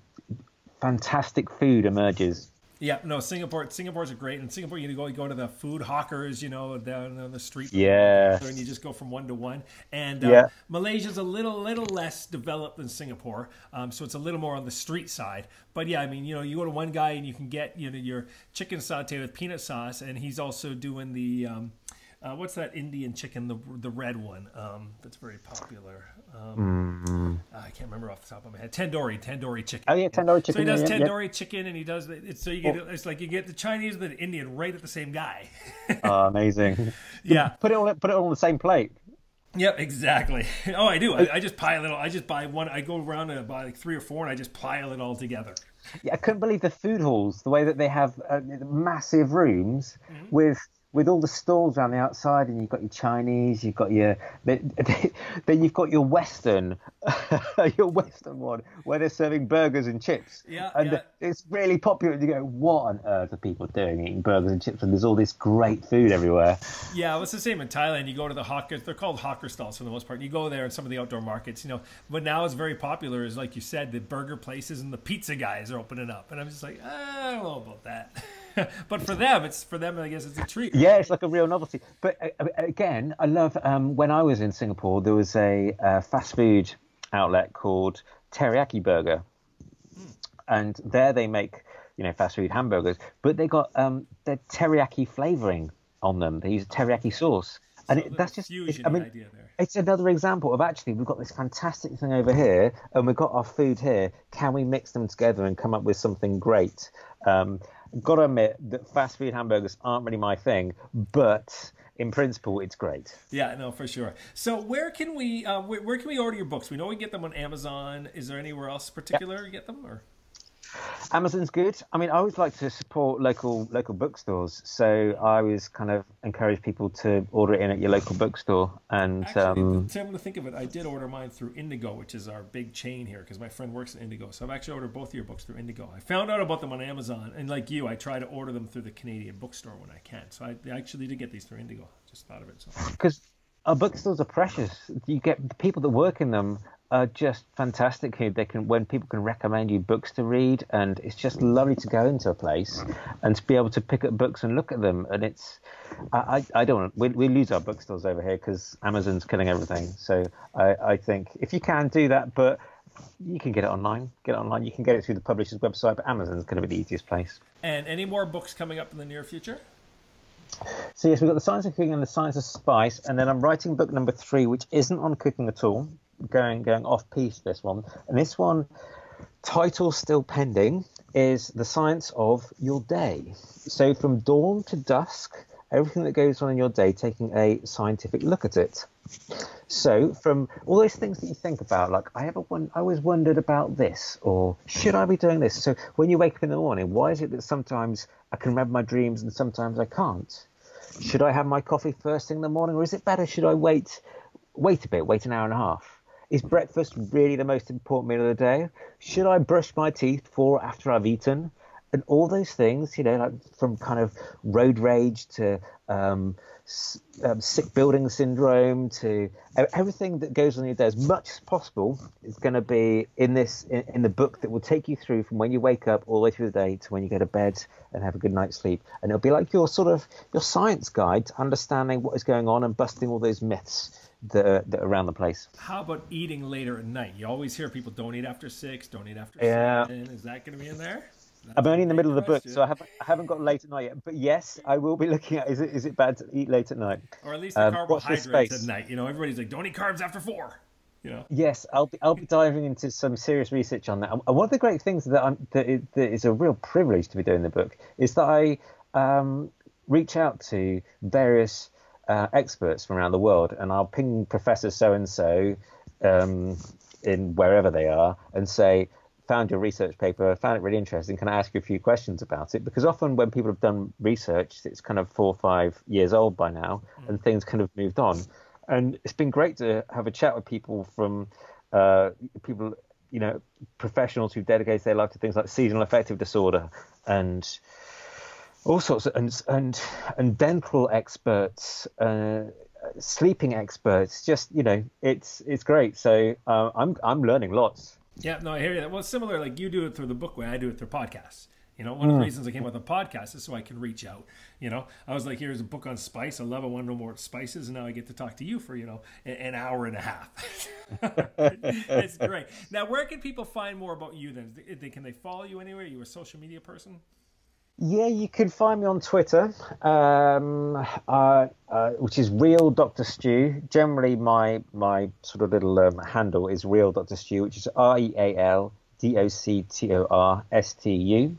fantastic food emerges. Yeah, no, Singapore. Singapore's a great, and Singapore you go you go to the food hawkers, you know, down on the street. Yeah, and you just go from one to one. And uh, Yeah. Malaysia's a little little less developed than Singapore, um, so it's a little more on the street side. But yeah, I mean, you know, you go to one guy and you can get you know your chicken satay with peanut sauce, and he's also doing the. Um, uh, what's that Indian chicken, the the red one um, that's very popular? Um, I can't remember off the top of my head. Tandoori, tandoori chicken. Oh, yeah, tandoori chicken. So he does yeah, yeah. tandoori chicken, and he does it's so you get it's like you get the Chinese and the Indian right at the same guy. (laughs) Oh, amazing. (laughs) yeah, put it all put it on the same plate. Yep, exactly. (laughs) Oh, I do. I, I just pile it. all I just buy one. I go around and buy like three or four, and I just pile it all together. Yeah, I couldn't believe the food halls, the way that they have uh, massive rooms Mm-hmm. with with all the stalls around the outside, and you've got your Chinese, you've got your then you've got your Western, (laughs) your Western one where they're serving burgers and chips. Yeah, and yeah. it's really popular. And You go, what on earth are people doing eating burgers and chips? And there's all this great food everywhere. Yeah, well, it's the same in Thailand. You go to the hawker; they're called hawker stalls for the most part. You go there in some of the outdoor markets, you know. But now it's very popular is, like you said, the burger places and the pizza guys are opening up, and I'm just like, "Ah, I don't know about that. (laughs) (laughs) but for them, it's for them. I guess it's a treat. Yeah, it's like a real novelty. But uh, uh, again, I love um, when I was in Singapore, there was a uh, fast food outlet called Teriyaki Burger, and there they make you know fast food hamburgers, but they got um, the teriyaki flavoring on them. They use teriyaki sauce, and So it, that's just I mean. idea there. It's another example of actually we've got this fantastic thing over here, and we've got our food here. Can we mix them together and come up with something great? Um, got to admit that fast food hamburgers aren't really my thing, but in principle, it's great. Yeah, no, for sure. So, where can we uh, where, where can we order your books? We know we get them on Amazon. Is there anywhere else particular you get them? Or Amazon's good. I mean, I always like to support local local bookstores, so I always kind of encourage people to order it in at your local bookstore. And actually, um, Tim, to think of it, I did order mine through Indigo, which is our big chain here, because my friend works at Indigo. So I've actually ordered both of your books through Indigo. I found out about them on Amazon, and like you, I try to order them through the Canadian bookstore when I can. So I actually did get these through Indigo. Just thought of it. So. (laughs) because our bookstores are precious. You get the people that work in them are just fantastic. Who they can when people can recommend you books to read, and it's just lovely to go into a place and to be able to pick up books and look at them. And it's I I, I don't want we we lose our bookstores over here because Amazon's killing everything. So I I think if you can do that, but you can get it online. Get it online. You can get it through the publisher's website, but Amazon's going to be the easiest place. And any more books coming up in the near future? So yes, we've got the science of cooking and the science of spice, and then I'm writing book number three, which isn't on cooking at all. Going going off piece this one, and this one, title still pending, is the science of your day. So from dawn to dusk, everything that goes on in your day, taking a scientific look at it. So from all those things that you think about, like I ever I always wondered about this, or should I be doing this? So when you wake up in the morning, why is it that sometimes I can remember my dreams and sometimes I can't? Should I have my coffee first thing in the morning, or is it better? Should I wait, wait a bit, wait an hour and a half? Is breakfast really the most important meal of the day? Should I brush my teeth before or after I've eaten? And all those things, you know, like from kind of road rage to um, um, sick building syndrome to everything that goes on in your day, as much as possible, is going to be in this in, in the book that will take you through from when you wake up all the way through the day to when you go to bed and have a good night's sleep. And it'll be like your sort of your science guide to understanding what is going on and busting all those myths that are, that are around the place. How about eating later at night? You always hear people don't eat after six, don't eat after Yeah. seven. Is that going to be in there? I'm only in the middle of the book, so I haven't I haven't got late at night yet. But yes, I will be looking at is it is it bad to eat late at night? Or at least the Um, carbohydrates at night. You know, everybody's like, don't eat carbs after four. You know. Yes, I'll be I'll be diving into some serious research on that. And one of the great things that I'm that, is, that is a real privilege to be doing the book is that I um, reach out to various uh, experts from around the world, and I'll ping Professor so and so in wherever they are and say. Found your research paper, found it really interesting. Can I ask you a few questions about it? Because often when people have done research, it's kind of four or five years old by now, and things kind of moved on. And it's been great to have a chat with people from uh, people, you know, professionals who've dedicated their life to things like seasonal affective disorder and all sorts of, and and and dental experts, uh, sleeping experts. Just you know, it's it's great. So uh, I'm I'm learning lots. Yeah, no, I hear you. Well, similar. Like you do it through the book way, I do it through podcasts. You know, one of the reasons I came with the podcast is so I can reach out. You know, I was like, here's a book on spice. I love. I want to know more spices, and now I get to talk to you for you know an hour and a half. (laughs) it's great. Now, where can people find more about you? Then, can they follow you anywhere? Are you a social media person? Yeah, you can find me on Twitter, um, uh, uh, which is Real Doctor Stu. Generally, my my sort of little um, handle is Real Doctor Stu, which is R E A L D O C T O R S T U.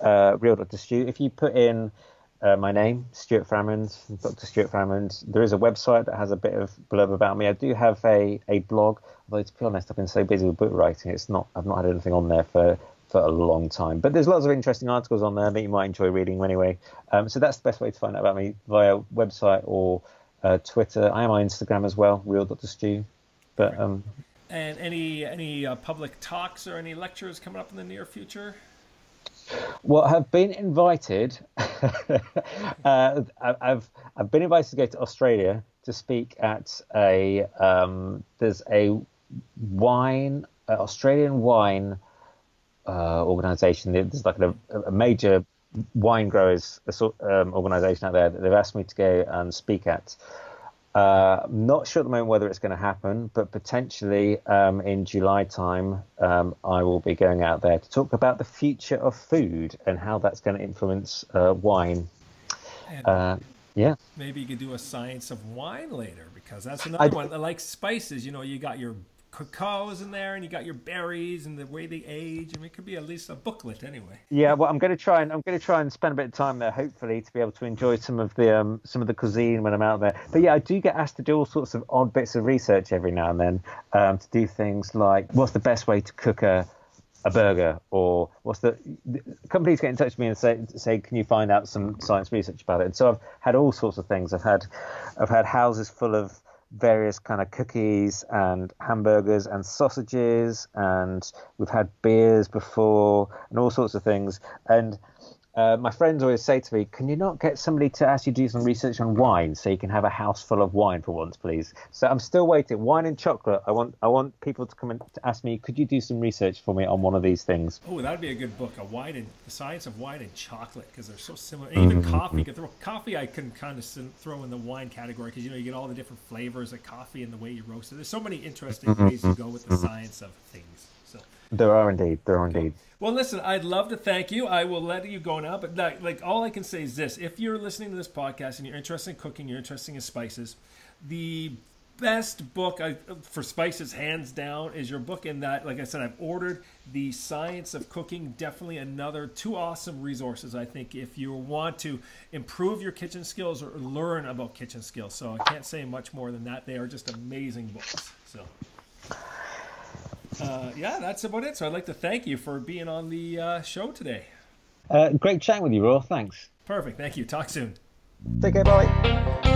Uh, Real Doctor Stu. If you put in uh, my name, Stuart Farrimond, Dr. Stuart Farrimond. There is a website that has a bit of blurb about me. I do have a, a blog, although to be honest, I've been so busy with book writing, it's not I've not had anything on there for for a long time. But there's lots of interesting articles on there that you might enjoy reading anyway. Um, so that's the best way to find out about me via website or uh, Twitter. I am on Instagram as well, Real Dr. Stu. But um, and any any uh, public talks or any lectures coming up in the near future? Well, I've been invited. (laughs) uh, I've I've been invited to go to Australia to speak at a um, there's a wine uh, Australian wine uh, organization. There's like a, a major wine growers um, organization out there that they've asked me to go and speak at. Uh, I'm not sure at the moment whether it's going to happen, but potentially um, in July time, um, I will be going out there to talk about the future of food and how that's going to influence uh, wine. Uh, yeah. Maybe you could do a science of wine later because that's another I, one. Like spices, you know, you got your cacaos in there, and you got your berries and the way they age. I mean, it could be at least a booklet anyway. Yeah, well, I'm going to try and I'm going to try and spend a bit of time there, hopefully, to be able to enjoy some of the um, some of the cuisine when I'm out there. But yeah, I do get asked to do all sorts of odd bits of research every now and then um, to do things like what's the best way to cook a a burger or what's the, the, companies get in touch with me and say say can you find out some science research about it and so I've had all sorts of things I've had I've had houses full of various kind of cookies and hamburgers and sausages and we've had beers before and all sorts of things. And uh, my friends always say to me, "Can you not get somebody to actually do some research on wine so you can have a house full of wine for once, please?" So I'm still waiting. Wine and chocolate. I want I want people to come and to ask me, "Could you do some research for me on one of these things?" Oh, that'd be a good book. A wine and the science of wine and chocolate because they're so similar. And even mm-hmm. coffee. You can throw coffee. I can kind of throw in the wine category because you know you get all the different flavors of coffee and the way you roast it. There's so many interesting mm-hmm. ways to go with the science of things. So there are indeed. There are indeed. Well, listen, I'd love to thank you. I will let you go now, but like, like all I can say is this: if you're listening to this podcast and you're interested in cooking, you're interested in spices, the best book I, for spices, hands down, is your book. In that, like I said, I've ordered the Science of Cooking. Definitely another two awesome resources. I think if you want to improve your kitchen skills or learn about kitchen skills. So I can't say much more than that. They are just amazing books. So uh, yeah, that's about it. So I'd like to thank you for being on the uh, show today. Uh, great chatting with you, Roar. Thanks. Perfect. Thank you. Talk soon. Take care. Bye.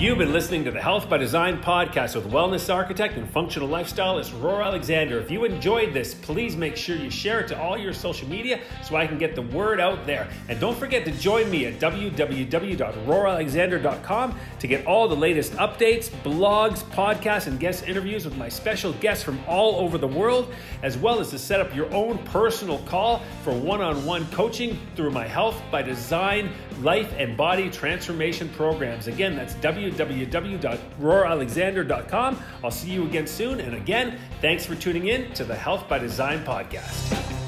You've been listening to the Health by Design podcast with wellness architect and functional lifestylist Roar Alexander. If you enjoyed this, please make sure you share it to all your social media so I can get the word out there. And don't forget to join me at www.roaralexander.com to get all the latest updates, blogs, podcasts, and guest interviews with my special guests from all over the world, as well as to set up your own personal call for one on one coaching through my Health by Design life and body transformation programs. Again, that's www www.roaralexander.com. I'll see you again soon. And again, thanks for tuning in to the Health by Design podcast.